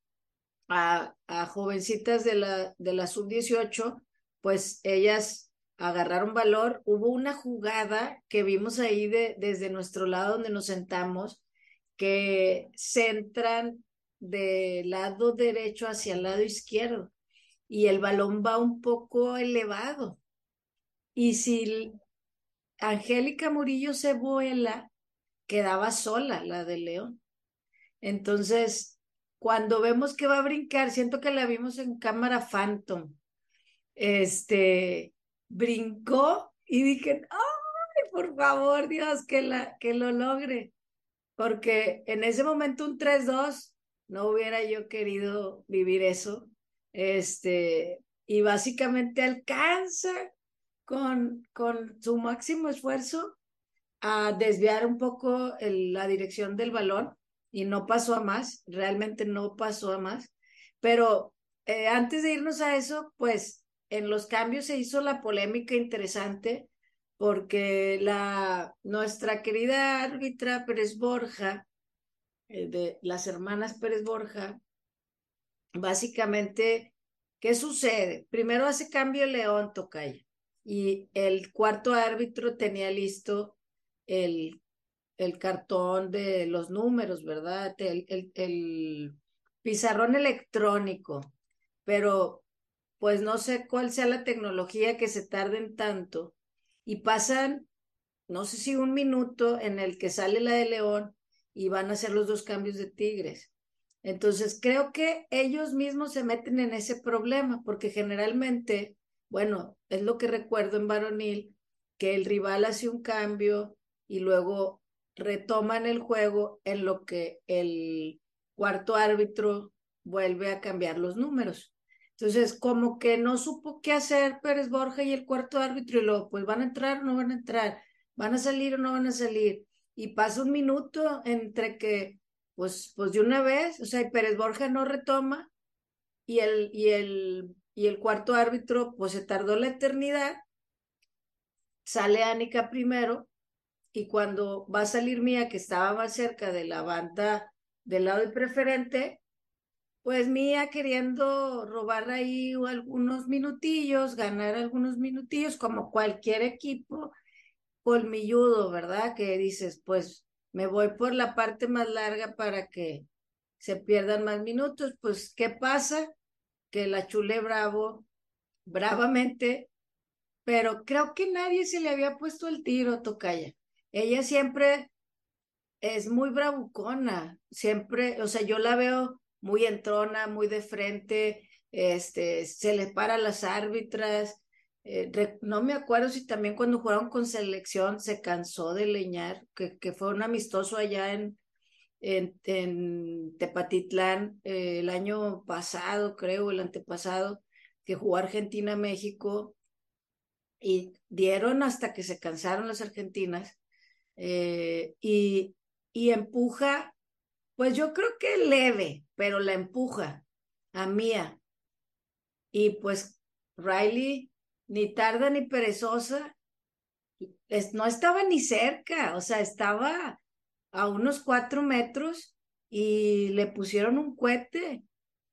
a, a jovencitas de la, de la sub-18, pues ellas agarraron valor. Hubo una jugada que vimos ahí de, desde nuestro lado donde nos sentamos, que centran del lado derecho hacia el lado izquierdo y el balón va un poco elevado. Y si Angélica Murillo se vuela, quedaba sola la de León. Entonces, cuando vemos que va a brincar, siento que la vimos en cámara Phantom. Este brincó y dije, ¡ay, por favor, Dios, que, la, que lo logre! Porque en ese momento un 3-2 no hubiera yo querido vivir eso. Este, y básicamente alcanza con, con su máximo esfuerzo a desviar un poco la dirección del balón y no pasó a más, realmente no pasó a más. Pero eh, antes de irnos a eso, pues en los cambios se hizo la polémica interesante porque la, nuestra querida árbitra Pérez Borja, eh, de las hermanas Pérez Borja, básicamente, ¿qué sucede? Primero hace cambio León Tocaya y el cuarto árbitro tenía listo el, el cartón de los números, ¿verdad? El, el, el pizarrón electrónico, pero pues no sé cuál sea la tecnología que se tarden tanto y pasan, no sé si un minuto en el que sale la de León y van a hacer los dos cambios de Tigres. Entonces, creo que ellos mismos se meten en ese problema, porque generalmente, bueno, es lo que recuerdo en varonil, que el rival hace un cambio y luego retoman el juego en lo que el cuarto árbitro vuelve a cambiar los números. Entonces, como que no supo qué hacer Pérez Borja y el cuarto árbitro, y luego, pues van a entrar o no van a entrar, van a salir o no van a salir. Y pasa un minuto entre que, pues, pues de una vez, o sea, y Pérez Borja no retoma, y el, y el, y el cuarto árbitro, pues se tardó la eternidad, sale Anika primero, y cuando va a salir Mía, que estaba más cerca de la banda del lado del preferente, pues Mía queriendo robar ahí algunos minutillos, ganar algunos minutillos, como cualquier equipo colmilludo, ¿verdad? Que dices, pues me voy por la parte más larga para que se pierdan más minutos. Pues, ¿qué pasa? Que la chule bravo, bravamente, pero creo que nadie se le había puesto el tiro, Tocaya. Ella siempre es muy bravucona, siempre, o sea, yo la veo muy entrona, muy de frente, este, se le para las árbitras. Eh, no me acuerdo si también cuando jugaron con selección se cansó de leñar, que, que fue un amistoso allá en, en, en Tepatitlán eh, el año pasado, creo, el antepasado, que jugó Argentina-México y dieron hasta que se cansaron las argentinas eh, y, y empuja, pues yo creo que leve, pero la empuja a Mía. Y pues Riley, ni tarda ni perezosa, no estaba ni cerca, o sea, estaba a unos cuatro metros y le pusieron un cohete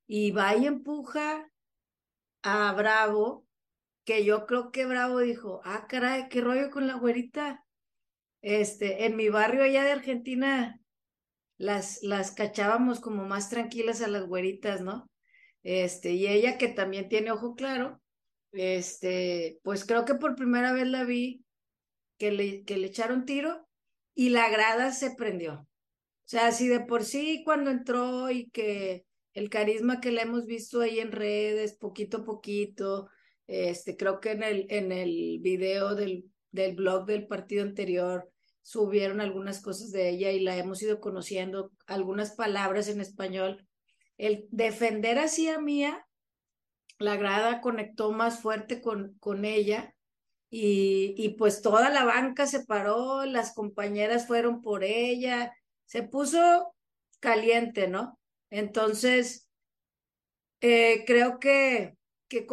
y va y empuja a Bravo, que yo creo que Bravo dijo, ah, caray, qué rollo con la güerita. Este, en mi barrio allá de Argentina, las, las cachábamos como más tranquilas a las güeritas, ¿no? Este, y ella que también tiene ojo claro, este, pues creo que por primera vez la vi que le, que le echaron tiro y la grada se prendió. O sea, si de por sí cuando entró y que el carisma que le hemos visto ahí en redes, poquito a poquito, este, creo que en el, en el video del, del blog del partido anterior, subieron algunas cosas de ella y la hemos ido conociendo, algunas palabras en español. El defender así a Mía, la grada conectó más fuerte con, con ella y, y pues toda la banca se paró, las compañeras fueron por ella, se puso caliente, ¿no? Entonces, eh, creo que, que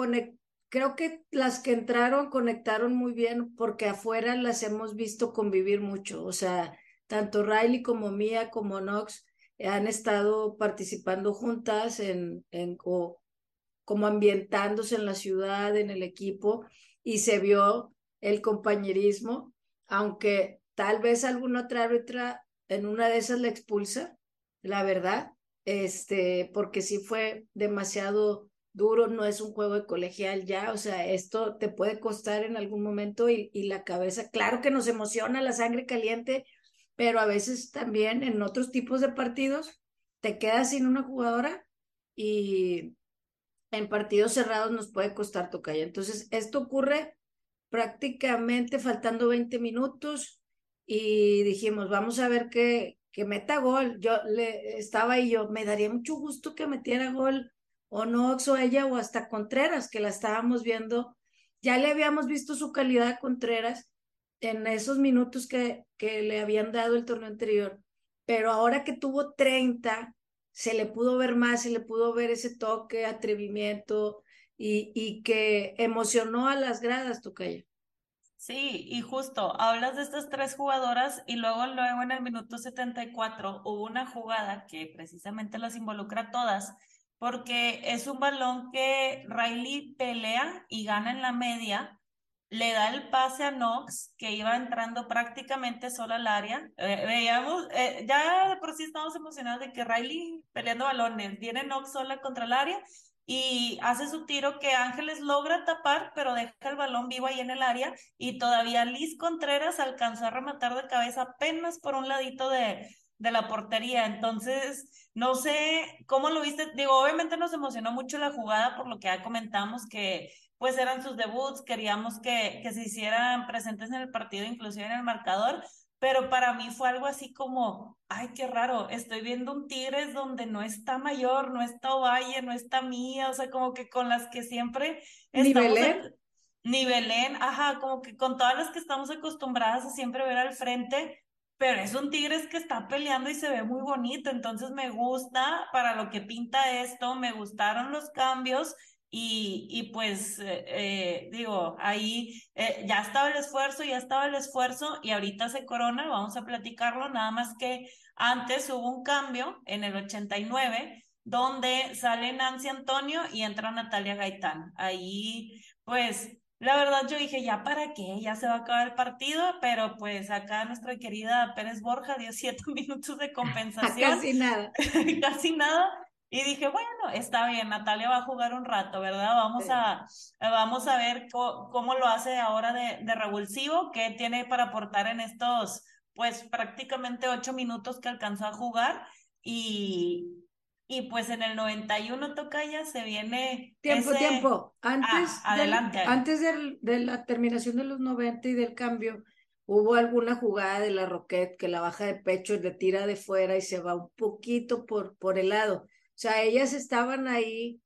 creo que las que entraron conectaron muy bien porque afuera las hemos visto convivir mucho. O sea, tanto Riley como Mia como Knox han estado participando juntas en, en como ambientándose en la ciudad, en el equipo, y se vio el compañerismo, aunque tal vez alguna otra árbitra en una de esas la expulsa, la verdad, este, porque sí fue demasiado duro, no es un juego de colegial ya, o sea, esto te puede costar en algún momento y, y, la cabeza, claro que nos emociona la sangre caliente, pero a veces también en otros tipos de partidos te quedas sin una jugadora y en partidos cerrados nos puede costar tocaya. Entonces, esto ocurre prácticamente faltando 20 minutos y dijimos, vamos a ver que, que meta gol. Yo le estaba ahí yo, me daría mucho gusto que metiera gol o Nox o ella o hasta Contreras, que la estábamos viendo, ya le habíamos visto su calidad a Contreras en esos minutos que, que le habían dado el torneo anterior, pero ahora que tuvo 30, se le pudo ver más, se le pudo ver ese toque, atrevimiento y, y que emocionó a las gradas, Tocaya. Sí, y justo, hablas de estas tres jugadoras y luego, luego en el minuto 74 hubo una jugada que precisamente las involucra todas, porque es un balón que Riley pelea y gana en la media, le da el pase a Knox, que iba entrando prácticamente sola al área. Eh, veíamos, eh, ya de por sí estamos emocionados de que Riley peleando balones, viene Knox sola contra el área y hace su tiro que Ángeles logra tapar, pero deja el balón vivo ahí en el área y todavía Liz Contreras alcanzó a rematar de cabeza apenas por un ladito de, de la portería. Entonces, no sé cómo lo viste. Digo, obviamente nos emocionó mucho la jugada por lo que ya comentamos que pues eran sus debuts, queríamos que, que se hicieran presentes en el partido, inclusive en el marcador, pero para mí fue algo así como, ay, qué raro, estoy viendo un Tigres donde no está Mayor, no está Ovalle, no está Mía, o sea, como que con las que siempre Ni Belén. Ni Belén, ajá, como que con todas las que estamos acostumbradas a siempre ver al frente, pero es un Tigres que está peleando y se ve muy bonito, entonces me gusta para lo que pinta esto, me gustaron los cambios y, y pues eh, eh, digo, ahí eh, ya estaba el esfuerzo, ya estaba el esfuerzo y ahorita se corona, vamos a platicarlo, nada más que antes hubo un cambio en el 89 donde sale Nancy Antonio y entra Natalia Gaitán. Ahí pues la verdad yo dije, ya para qué, ya se va a acabar el partido, pero pues acá nuestra querida Pérez Borja dio siete minutos de compensación. Casi nada. Casi nada. Y dije, bueno, está bien, Natalia va a jugar un rato, ¿verdad? Vamos, a, vamos a ver cómo, lo hace ahora de, de revulsivo, qué tiene para aportar en estos, pues prácticamente ocho minutos que alcanzó a jugar. Y, y pues en el 91 toca ya se viene. Tiempo, tiempo. Antes, ah, adelante. antes de la terminación de los 90 y del cambio, hubo alguna jugada de la Roquette que la baja de pecho y le tira de fuera y se va un poquito por, por el lado. O sea, ellas estaban ahí,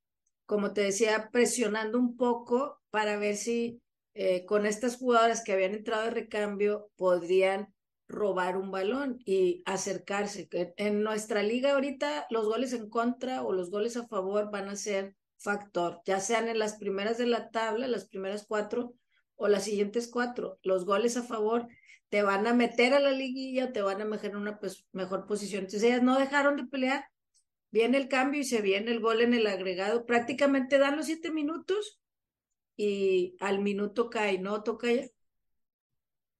como te decía, presionando un poco para ver si eh, con estas jugadoras que habían entrado de recambio podrían robar un balón y acercarse. En nuestra liga ahorita los goles en contra o los goles a favor van a ser factor, ya sean en las primeras de la tabla, las primeras cuatro o las siguientes cuatro. Los goles a favor te van a meter a la liguilla, te van a meter en una pues, mejor posición. Entonces ellas no dejaron de pelear viene el cambio y se viene el gol en el agregado. Prácticamente dan los siete minutos y al minuto cae, ¿no? Toca ya.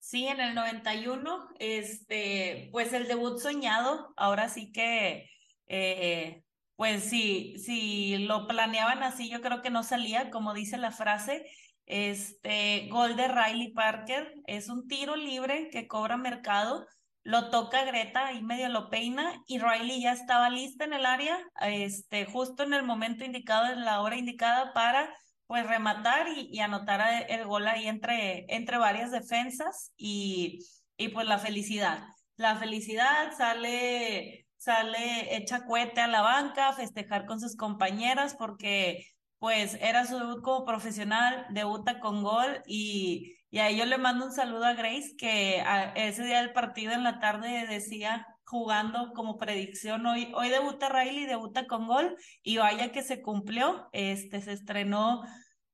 Sí, en el 91, este, pues el debut soñado, ahora sí que, eh, pues sí, si lo planeaban así, yo creo que no salía, como dice la frase, este, gol de Riley Parker, es un tiro libre que cobra mercado, lo toca Greta y medio lo peina y Riley ya estaba lista en el área, este, justo en el momento indicado, en la hora indicada para pues rematar y, anotar el gol ahí entre, entre varias defensas y, y pues la felicidad. La felicidad sale, sale hecha cuete a la banca, festejar con sus compañeras porque pues era su debut como profesional, debuta con gol y, y ahí yo le mando un saludo a Grace, que ese día del partido en la tarde decía jugando como predicción, hoy, hoy debuta Riley, debuta con gol, y vaya que se cumplió, este, se estrenó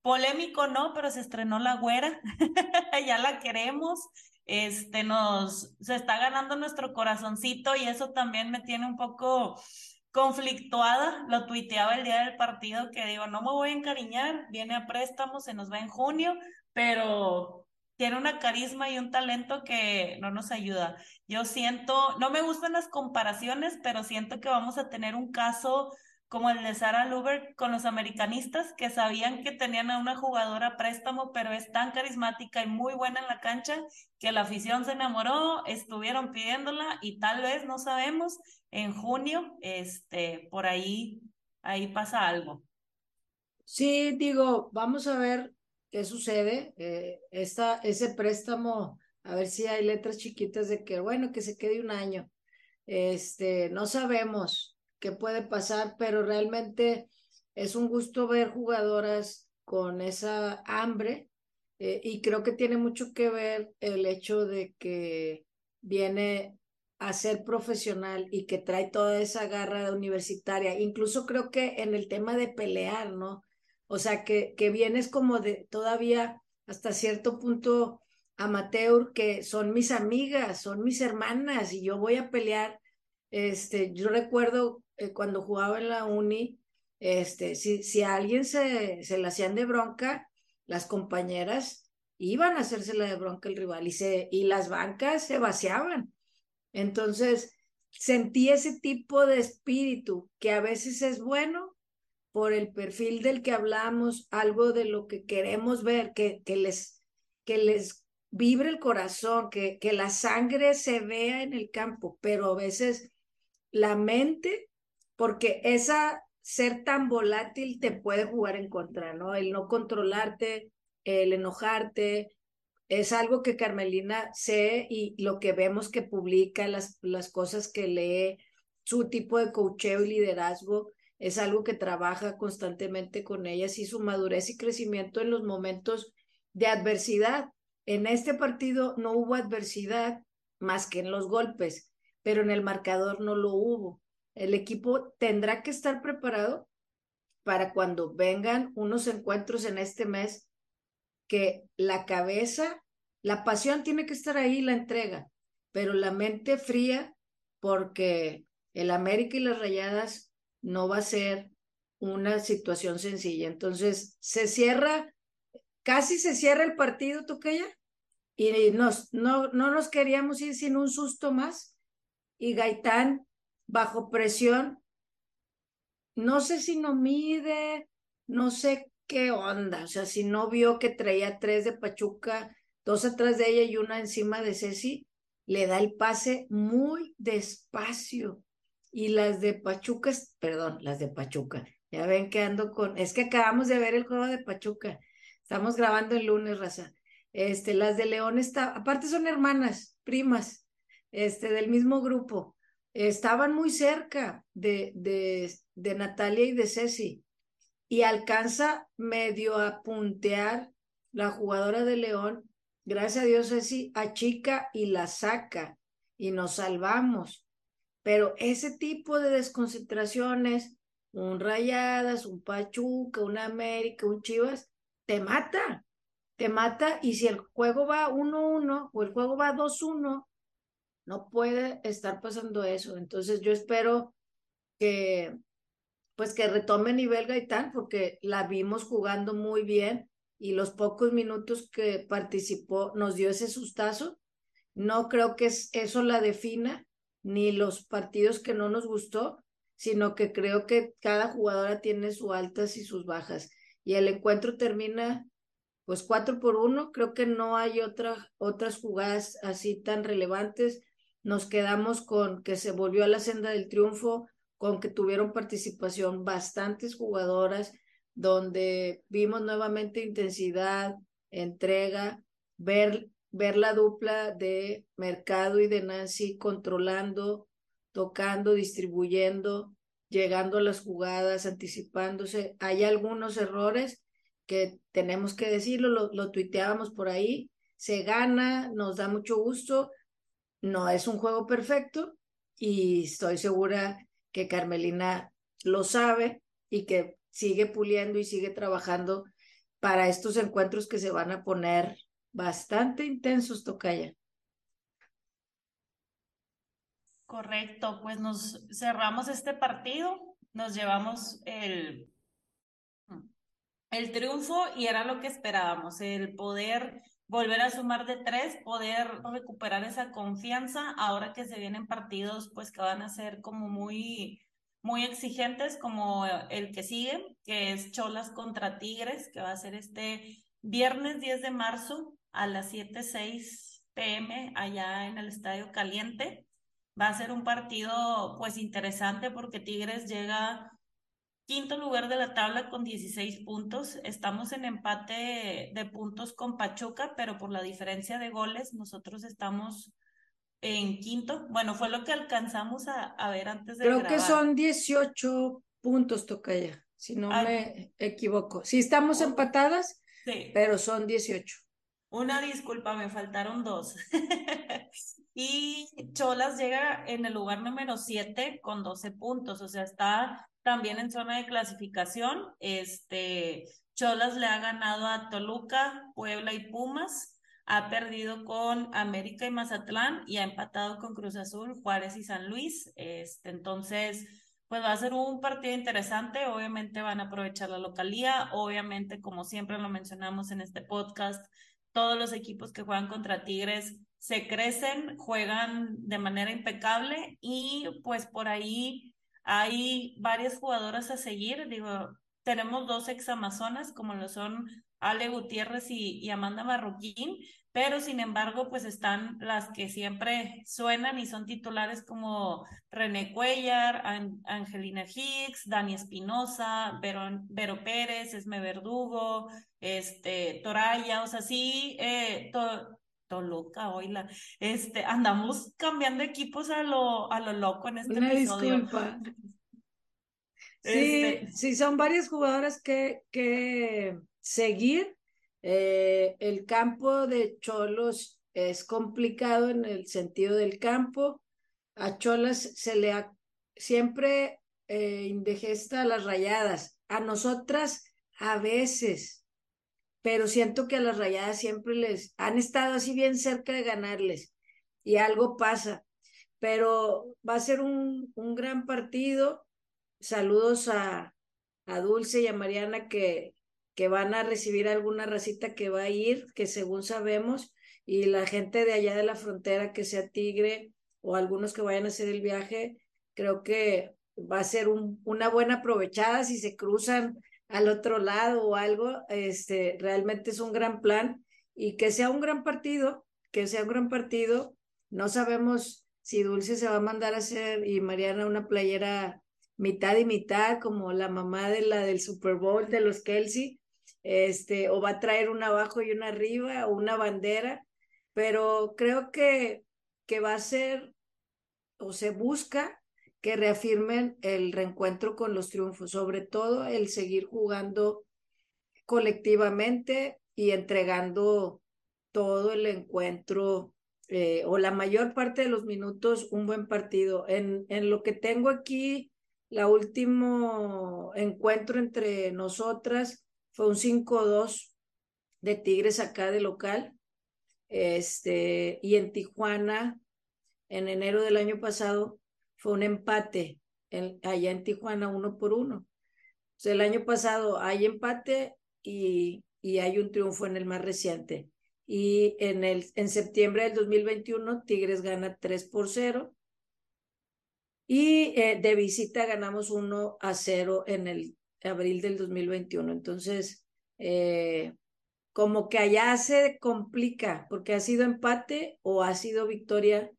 polémico, ¿no? Pero se estrenó la güera, ya la queremos, este, nos, se está ganando nuestro corazoncito y eso también me tiene un poco conflictuada, lo tuiteaba el día del partido que digo, no me voy a encariñar, viene a préstamo, se nos va en junio, pero tiene una carisma y un talento que no nos ayuda. Yo siento, no me gustan las comparaciones, pero siento que vamos a tener un caso como el de Sarah Luber con los americanistas que sabían que tenían a una jugadora préstamo, pero es tan carismática y muy buena en la cancha que la afición se enamoró, estuvieron pidiéndola y tal vez, no sabemos, en junio, este, por ahí, ahí pasa algo. Sí, digo, vamos a ver qué sucede. Eh, ese préstamo, a ver si hay letras chiquitas de que, bueno, que se quede un año. Este, no sabemos qué puede pasar, pero realmente es un gusto ver jugadoras con esa hambre eh, y creo que tiene mucho que ver el hecho de que viene a ser profesional y que trae toda esa garra universitaria. Incluso creo que en el tema de pelear, ¿no? O sea, que, que vienes como de todavía hasta cierto punto amateur, que son mis amigas, son mis hermanas y yo voy a pelear. Este, yo recuerdo eh, cuando jugaba en la uni, este, si, si a alguien se, se le hacían de bronca, las compañeras iban a hacérsela de bronca el rival y, se, y las bancas se vaciaban. Entonces, sentí ese tipo de espíritu que a veces es bueno por el perfil del que hablamos, algo de lo que queremos ver, que, que, les, que les vibre el corazón, que, que la sangre se vea en el campo, pero a veces la mente, porque esa ser tan volátil te puede jugar en contra, ¿no? El no controlarte, el enojarte, es algo que Carmelina sé y lo que vemos que publica, las, las cosas que lee, su tipo de coacheo y liderazgo, es algo que trabaja constantemente con ellas y su madurez y crecimiento en los momentos de adversidad. En este partido no hubo adversidad más que en los golpes, pero en el marcador no lo hubo. El equipo tendrá que estar preparado para cuando vengan unos encuentros en este mes que la cabeza, la pasión tiene que estar ahí, la entrega, pero la mente fría porque el América y las Rayadas no va a ser una situación sencilla. Entonces, se cierra, casi se cierra el partido, Toquella, y nos, no, no nos queríamos ir sin un susto más. Y Gaitán, bajo presión, no sé si no mide, no sé qué onda, o sea, si no vio que traía tres de Pachuca, dos atrás de ella y una encima de Ceci, le da el pase muy despacio. Y las de Pachuca, perdón, las de Pachuca, ya ven que ando con, es que acabamos de ver el juego de Pachuca, estamos grabando el lunes, raza. Este, las de León está, aparte son hermanas, primas, este, del mismo grupo estaban muy cerca de, de, de Natalia y de Ceci y alcanza medio a puntear la jugadora de León. Gracias a Dios Ceci achica y la saca y nos salvamos. Pero ese tipo de desconcentraciones, un Rayadas, un Pachuca, un América, un Chivas, te mata, te mata y si el juego va 1-1 o el juego va 2-1, no puede estar pasando eso. Entonces yo espero que pues que retome nivel Gaitán porque la vimos jugando muy bien y los pocos minutos que participó nos dio ese sustazo. No creo que eso la defina ni los partidos que no nos gustó, sino que creo que cada jugadora tiene sus altas y sus bajas. Y el encuentro termina pues cuatro por uno. Creo que no hay otra, otras jugadas así tan relevantes nos quedamos con que se volvió a la senda del triunfo, con que tuvieron participación bastantes jugadoras, donde vimos nuevamente intensidad, entrega, ver, ver la dupla de Mercado y de Nancy controlando, tocando, distribuyendo, llegando a las jugadas, anticipándose. Hay algunos errores que tenemos que decirlo, lo, lo tuiteábamos por ahí, se gana, nos da mucho gusto, no es un juego perfecto y estoy segura que Carmelina lo sabe y que sigue puliendo y sigue trabajando para estos encuentros que se van a poner bastante intensos, Tocaya. Correcto, pues nos cerramos este partido, nos llevamos el, el triunfo y era lo que esperábamos, el poder volver a sumar de tres, poder recuperar esa confianza ahora que se vienen partidos pues que van a ser como muy muy exigentes como el que sigue, que es Cholas contra Tigres, que va a ser este viernes 10 de marzo a las 7:06 pm allá en el Estadio Caliente. Va a ser un partido pues interesante porque Tigres llega quinto lugar de la tabla con 16 puntos. Estamos en empate de puntos con Pachuca, pero por la diferencia de goles, nosotros estamos en quinto. Bueno, fue lo que alcanzamos a, ver antes de Creo que son 18 puntos, Tocaya, si no me equivoco. Si estamos empatadas, sí. pero son 18. Una disculpa, me faltaron dos. y Cholas llega en el lugar número 7 con 12 puntos, o sea, está también en zona de clasificación. Este, Cholas le ha ganado a Toluca, Puebla y Pumas. Ha perdido con América y Mazatlán y ha empatado con Cruz Azul, Juárez y San Luis. Este, entonces, pues va a ser un partido interesante. Obviamente van a aprovechar la localía. Obviamente, como siempre lo mencionamos en este podcast, todos los equipos que juegan contra Tigres se crecen, juegan de manera impecable y pues por ahí hay varias jugadoras a seguir, digo, tenemos dos ex amazonas como lo son Ale Gutiérrez y, y Amanda Marroquín, pero sin embargo, pues están las que siempre suenan y son titulares como René Cuellar, Angelina Hicks, Dani Espinosa, Vero, Vero, Pérez, Esme Verdugo, este, Toraya, o sea, sí, eh, to, Toluca, oíla, este, andamos cambiando equipos a lo, a lo loco en este Una episodio. disculpa. Sí, este... sí, son varias jugadoras que, que seguir eh, el campo de Cholos es complicado en el sentido del campo. A Cholas se le ha siempre eh, indigesta las rayadas. A nosotras a veces, pero siento que a las rayadas siempre les han estado así bien cerca de ganarles y algo pasa. Pero va a ser un, un gran partido. Saludos a, a Dulce y a Mariana que que van a recibir alguna racita que va a ir, que según sabemos, y la gente de allá de la frontera que sea tigre o algunos que vayan a hacer el viaje, creo que va a ser un, una buena aprovechada si se cruzan al otro lado o algo, este, realmente es un gran plan y que sea un gran partido, que sea un gran partido, no sabemos si Dulce se va a mandar a hacer y Mariana una playera mitad y mitad como la mamá de la del Super Bowl de los Kelsey, este, o va a traer una abajo y una arriba, o una bandera, pero creo que, que va a ser, o se busca que reafirmen el reencuentro con los triunfos, sobre todo el seguir jugando colectivamente y entregando todo el encuentro eh, o la mayor parte de los minutos un buen partido. En, en lo que tengo aquí, la último encuentro entre nosotras fue un 5-2 de Tigres acá de local. Este, y en Tijuana, en enero del año pasado, fue un empate allá en Tijuana, uno por uno. O sea, el año pasado hay empate y, y hay un triunfo en el más reciente. Y en, el, en septiembre del 2021, Tigres gana 3 por 0. Y eh, de visita ganamos 1 a 0 en el abril del 2021. Entonces, eh, como que allá se complica porque ha sido empate o ha sido victoria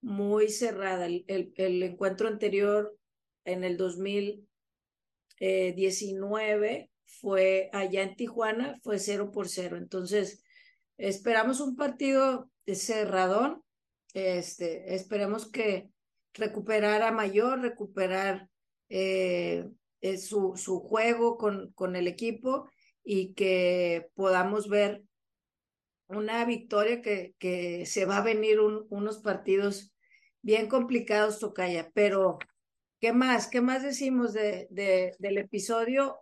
muy cerrada. El, el, encuentro anterior en el 2019 fue allá en Tijuana, fue cero por cero. Entonces, esperamos un partido cerradón. Este, esperemos que recuperar a mayor, recuperar eh, su, su juego con, con el equipo y que podamos ver una victoria que, que se va a venir unos partidos bien complicados, Tocaya. Pero, ¿qué más? ¿Qué más decimos de, de del episodio?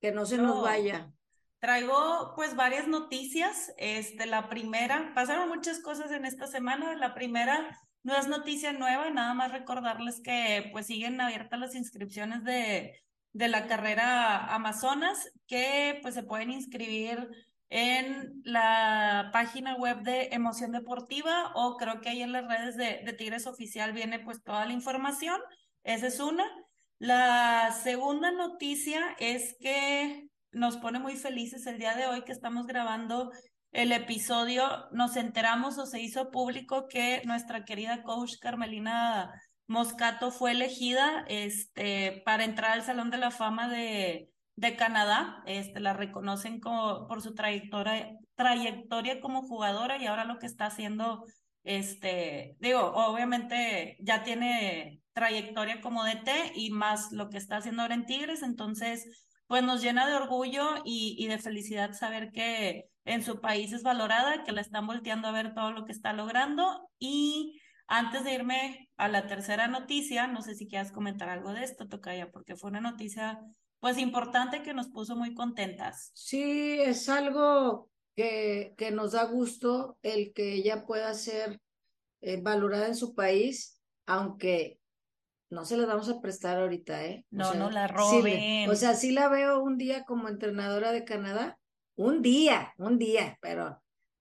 Que no se nos vaya. Traigo pues varias noticias. Este, la primera, pasaron muchas cosas en esta semana. La primera no es noticia nueva, nada más recordarles que pues siguen abiertas las inscripciones de de la carrera Amazonas que pues se pueden inscribir en la página web de Emoción Deportiva o creo que ahí en las redes de, de Tigres Oficial viene pues toda la información. Esa es una. La segunda noticia es que nos pone muy felices el día de hoy que estamos grabando el episodio. Nos enteramos o se hizo público que nuestra querida coach Carmelina Moscato fue elegida este, para entrar al Salón de la Fama de, de Canadá. Este, la reconocen como, por su trayectoria, trayectoria como jugadora y ahora lo que está haciendo, este, digo, obviamente ya tiene trayectoria como DT y más lo que está haciendo ahora en Tigres, entonces, pues nos llena de orgullo y, y de felicidad saber que en su país es valorada, que la están volteando a ver todo lo que está logrando y antes de irme a la tercera noticia, no sé si quieras comentar algo de esto, Tocaya, porque fue una noticia pues importante que nos puso muy contentas. Sí, es algo que, que nos da gusto el que ella pueda ser eh, valorada en su país, aunque no se la vamos a prestar ahorita, ¿eh? no, no la roben. o sea, sí la veo un día como entrenadora de Canadá, un día, un día, pero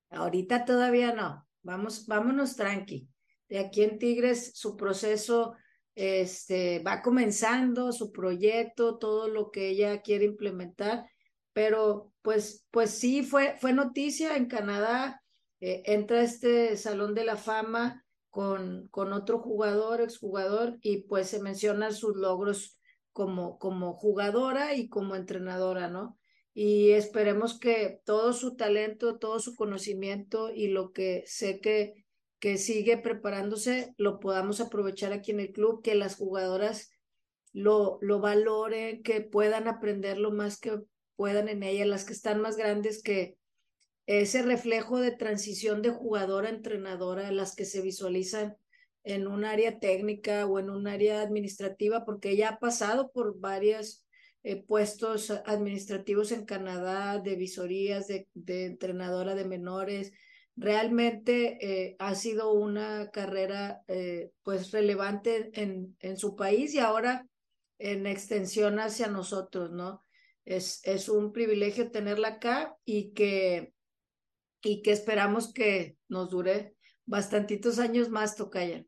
ahorita todavía no. Vamos, vámonos tranqui aquí en Tigres, su proceso este, va comenzando, su proyecto, todo lo que ella quiere implementar, pero pues, pues sí, fue, fue noticia en Canadá, eh, entra este Salón de la Fama con, con otro jugador, exjugador, y pues se mencionan sus logros como, como jugadora y como entrenadora, ¿no? Y esperemos que todo su talento, todo su conocimiento y lo que sé que, que sigue preparándose, lo podamos aprovechar aquí en el club, que las jugadoras lo, lo valoren, que puedan aprender lo más que puedan en ella, las que están más grandes, que ese reflejo de transición de jugadora a entrenadora, las que se visualizan en un área técnica o en un área administrativa, porque ella ha pasado por varios eh, puestos administrativos en Canadá, de visorías, de, de entrenadora de menores. Realmente eh, ha sido una carrera eh, pues relevante en, en su país y ahora en extensión hacia nosotros, ¿no? Es, es un privilegio tenerla acá y que, y que esperamos que nos dure bastantitos años más, Tocaya.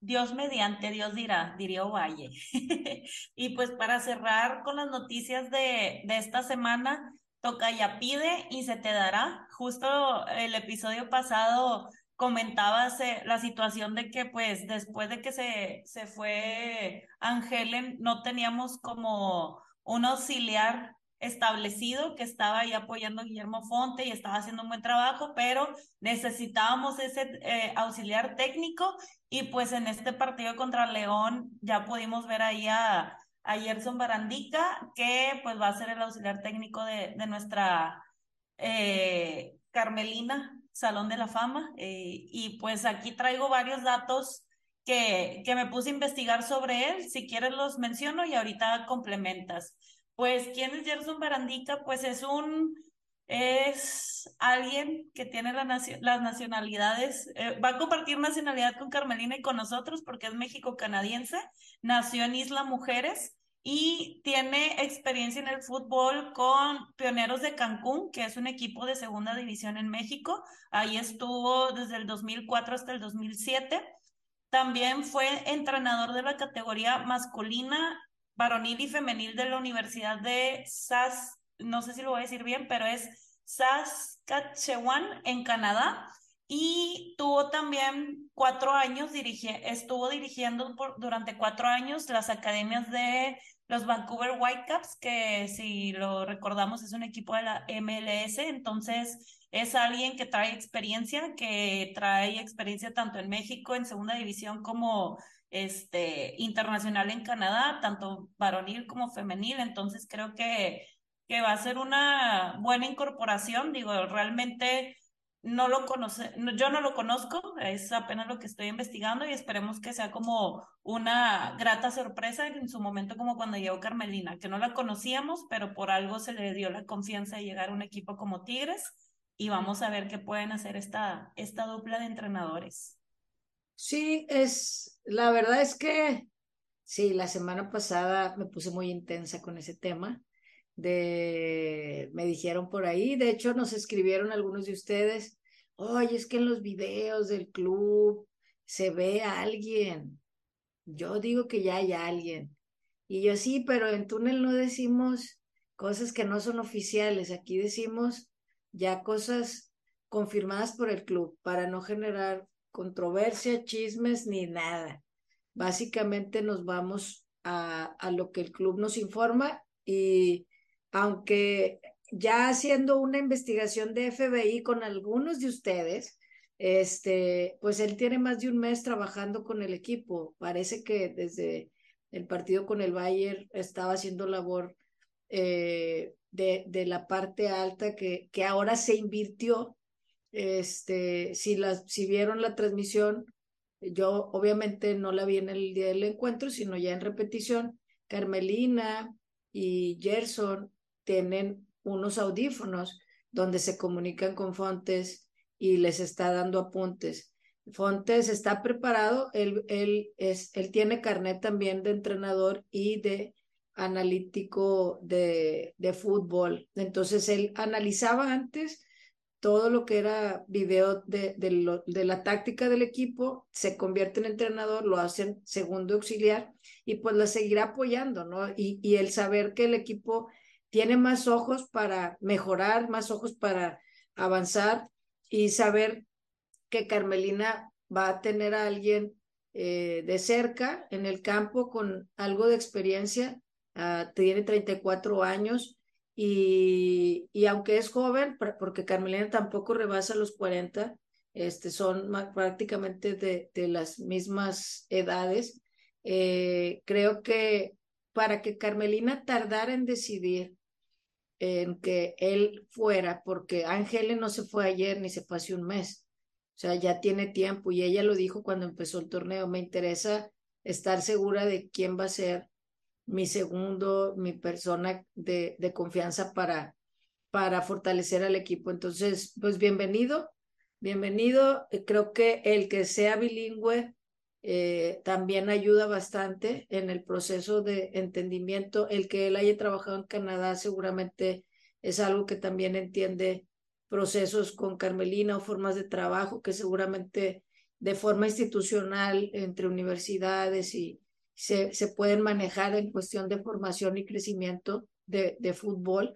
Dios mediante, Dios dirá, diría Ovalle. y pues para cerrar con las noticias de, de esta semana, Tocaya pide y se te dará. Justo el episodio pasado comentabas eh, la situación de que pues después de que se, se fue Angelen, no teníamos como un auxiliar establecido que estaba ahí apoyando a Guillermo Fonte y estaba haciendo un buen trabajo, pero necesitábamos ese eh, auxiliar técnico y pues en este partido contra León ya pudimos ver ahí a, a Gerson Barandica, que pues va a ser el auxiliar técnico de, de nuestra eh, Carmelina Salón de la Fama. Eh, y pues aquí traigo varios datos que, que me puse a investigar sobre él. Si quieres los menciono y ahorita complementas. Pues, ¿quién es Gerson Barandica? Pues es un, es alguien que tiene la las nacionalidades, eh, va a compartir nacionalidad con Carmelina y con nosotros porque es México-canadiense, nació en Isla Mujeres y tiene experiencia en el fútbol con Pioneros de Cancún, que es un equipo de segunda división en México. Ahí estuvo desde el 2004 hasta el 2007. También fue entrenador de la categoría masculina varonil y femenil de la Universidad de SAS, no sé si lo voy a decir bien, pero es Saskatchewan en Canadá. Y tuvo también cuatro años, estuvo dirigiendo durante cuatro años las academias de los Vancouver Whitecaps, que si lo recordamos es un equipo de la MLS, entonces es alguien que trae experiencia, que trae experiencia tanto en México en segunda división como este, internacional en Canadá, tanto varonil como femenil, entonces creo que, que va a ser una buena incorporación, digo, realmente no lo conoce, yo no lo conozco, es apenas lo que estoy investigando y esperemos que sea como una grata sorpresa en su momento como cuando llegó Carmelina, que no la conocíamos, pero por algo se le dio la confianza de llegar a un equipo como Tigres y vamos a ver qué pueden hacer esta, esta dupla de entrenadores. Sí, es, la verdad es que sí, la semana pasada me puse muy intensa con ese tema. Me dijeron por ahí, de hecho nos escribieron algunos de ustedes, oye, es que en los videos del club se ve a alguien. Yo digo que ya hay alguien. Y yo sí, pero en túnel no decimos cosas que no son oficiales, aquí decimos ya cosas confirmadas por el club para no generar controversia, chismes ni nada. Básicamente nos vamos a, a lo que el club nos informa y aunque ya haciendo una investigación de FBI con algunos de ustedes, este, pues él tiene más de un mes trabajando con el equipo. Parece que desde el partido con el Bayern estaba haciendo labor eh, de, de, la parte alta que, que ahora se invirtió este, si, las, si vieron la transmisión, yo obviamente no la vi en el día del encuentro, sino ya en repetición. Carmelina y Gerson tienen unos audífonos donde se comunican con Fontes y les está dando apuntes. Fontes está preparado, él, él, es, él tiene carnet también de entrenador y de analítico de, de fútbol. Entonces él analizaba antes todo lo que era video de, de, la táctica del equipo, se convierte en entrenador, lo hacen segundo auxiliar y pues lo seguirá apoyando, ¿no? Y, y el saber que el equipo tiene más ojos para mejorar, más ojos para avanzar y saber que Carmelina va a tener a alguien eh, de cerca en el campo con algo de experiencia. Uh, tiene 34 años y, y, aunque es joven, porque Carmelina tampoco rebasa los 40, este, son prácticamente de, las mismas edades, eh, creo que para que Carmelina tardara en decidir en que él fuera, porque Ángel no se fue ayer ni se fue un mes, o sea, ya tiene tiempo y ella lo dijo cuando empezó el torneo, me interesa estar segura de quién va a ser mi segundo, mi persona de, de confianza para, para fortalecer al equipo. Entonces, pues bienvenido, bienvenido. Creo que el que sea bilingüe eh, también ayuda bastante en el proceso de entendimiento. El que él haya trabajado en Canadá seguramente es algo que también entiende procesos con Carmelina o formas de trabajo que seguramente de forma institucional entre universidades y se, se pueden manejar en cuestión de formación y crecimiento de, de fútbol,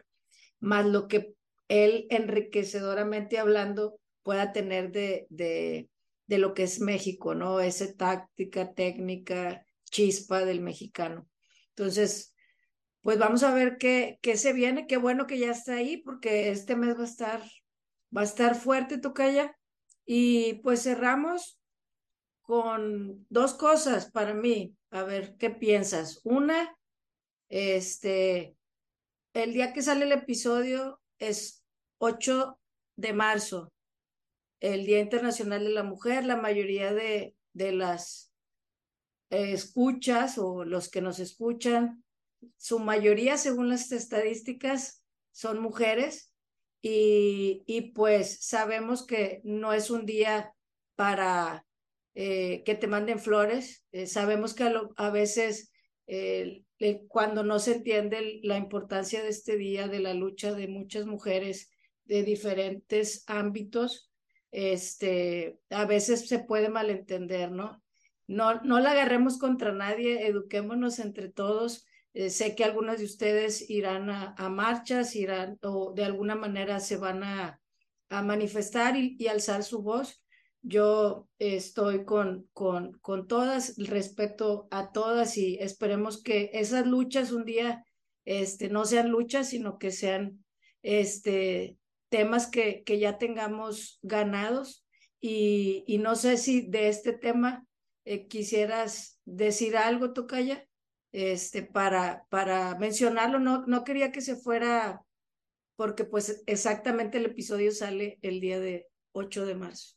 más lo que él enriquecedoramente hablando pueda tener de, de de lo que es México, ¿no? Esa táctica, técnica, chispa del mexicano. Entonces, pues vamos a ver qué, qué se viene, qué bueno que ya está ahí, porque este mes va a estar, va a estar fuerte, Tocaya. Y pues cerramos con dos cosas para mí. A ver, ¿qué piensas? Una, este, el día que sale el episodio es 8 de marzo el Día Internacional de la Mujer, la mayoría de, de las escuchas o los que nos escuchan, su mayoría, según las estadísticas, son mujeres y, y pues sabemos que no es un día para eh, que te manden flores. Eh, sabemos que a, veces eh, cuando no se entiende la importancia de este día, de la lucha de muchas mujeres de diferentes ámbitos, este, a veces se puede malentender, ¿no? No, no la agarremos contra nadie, eduquémonos entre todos. Eh, sé que algunos de ustedes irán a, marchas, irán o de alguna manera se van a, a manifestar y, y, alzar su voz. Yo estoy con, con, con todas, respeto a todas y esperemos que esas luchas un día este, no sean luchas, sino que sean este, temas que, que ya tengamos ganados y, y, no sé si de este tema eh, quisieras decir algo, Tocaya, este, para, para mencionarlo. No, no quería que se fuera porque pues exactamente el episodio sale el día de 8 de marzo.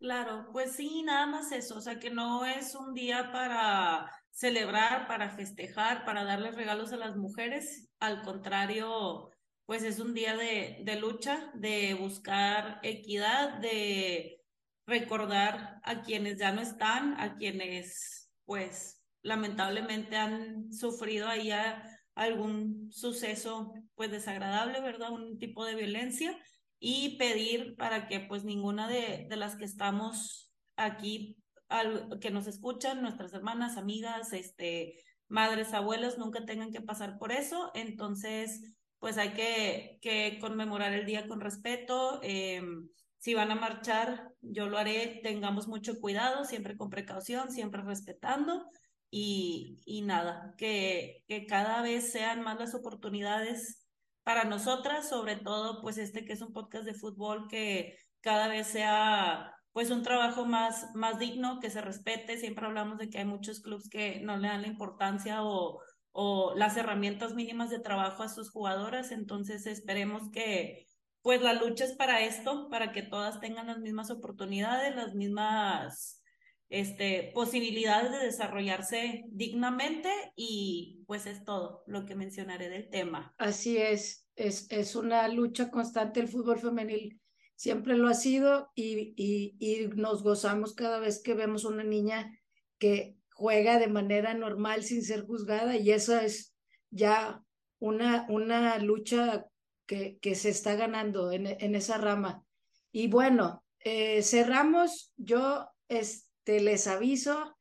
Claro, pues sí, nada más eso, o sea que no es un día para celebrar, para festejar, para darles regalos a las mujeres, al contrario, pues es un día de, de lucha, de buscar equidad, de recordar a quienes ya no están, a quienes pues lamentablemente han sufrido ahí algún suceso pues desagradable, ¿verdad? Un tipo de violencia y pedir para que pues ninguna de, de las que estamos aquí, al, que nos escuchan, nuestras hermanas, amigas, este, madres, abuelas, nunca tengan que pasar por eso. Entonces, pues hay que, conmemorar el día con respeto. Eh, si van a marchar, yo lo haré, tengamos mucho cuidado, siempre con precaución, siempre respetando y, nada, que, que cada vez sean más las oportunidades para nosotras, sobre todo pues este que es un podcast de fútbol, que cada vez sea pues un trabajo más, más digno, que se respete. Siempre hablamos de que hay muchos clubes que no le dan la importancia o, o las herramientas mínimas de trabajo a sus jugadoras. Entonces esperemos que pues la lucha es para esto, para que todas tengan las mismas oportunidades, las mismas este, posibilidades de desarrollarse dignamente y pues es todo lo que mencionaré del tema. Así es, es, es una lucha constante el fútbol femenil. Siempre lo ha sido y, y, y nos gozamos cada vez que vemos una niña que juega de manera normal sin ser juzgada y esa es ya una, una lucha que, que se está ganando en, en esa rama. Y bueno, eh, cerramos, yo este, les aviso,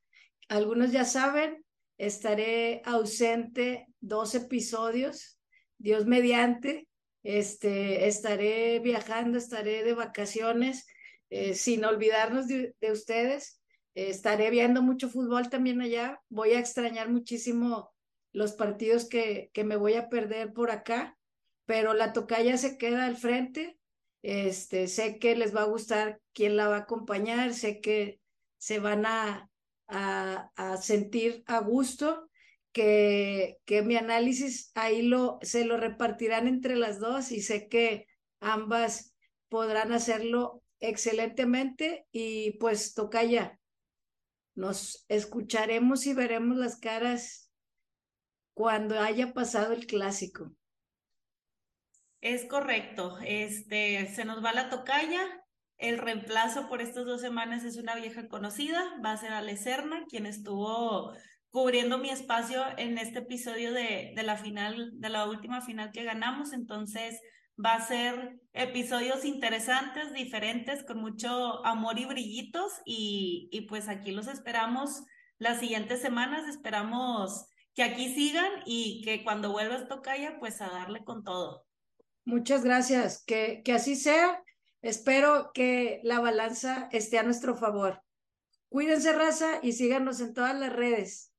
algunos ya saben, estaré ausente dos episodios Dios mediante, este, estaré viajando, estaré de vacaciones, eh, sin olvidarnos de, ustedes. Estaré viendo mucho fútbol también allá. Voy a extrañar muchísimo los partidos que, que me voy a perder por acá, pero la tocaya se queda al frente. Este, sé que les va a gustar quién la va a acompañar, sé que se van a, a, a sentir a gusto que, que mi análisis ahí lo, se lo repartirán entre las dos y sé que ambas podrán hacerlo excelentemente y pues toca ya. Nos escucharemos y veremos las caras cuando haya pasado el clásico. Es correcto. Este, se nos va la tocaya. El reemplazo por estas dos semanas es una vieja conocida, va a ser Ale Serna, quien estuvo cubriendo mi espacio en este episodio de, de la final, de la última final que ganamos. Entonces, va a ser episodios interesantes, diferentes, con mucho amor y brillitos. Y, y pues aquí los esperamos las siguientes semanas. Esperamos que aquí sigan y que cuando vuelvas Tocaya, pues a darle con todo. Muchas gracias. Que, que así sea. Espero que la balanza esté a nuestro favor. Cuídense, raza, y síganos en todas las redes.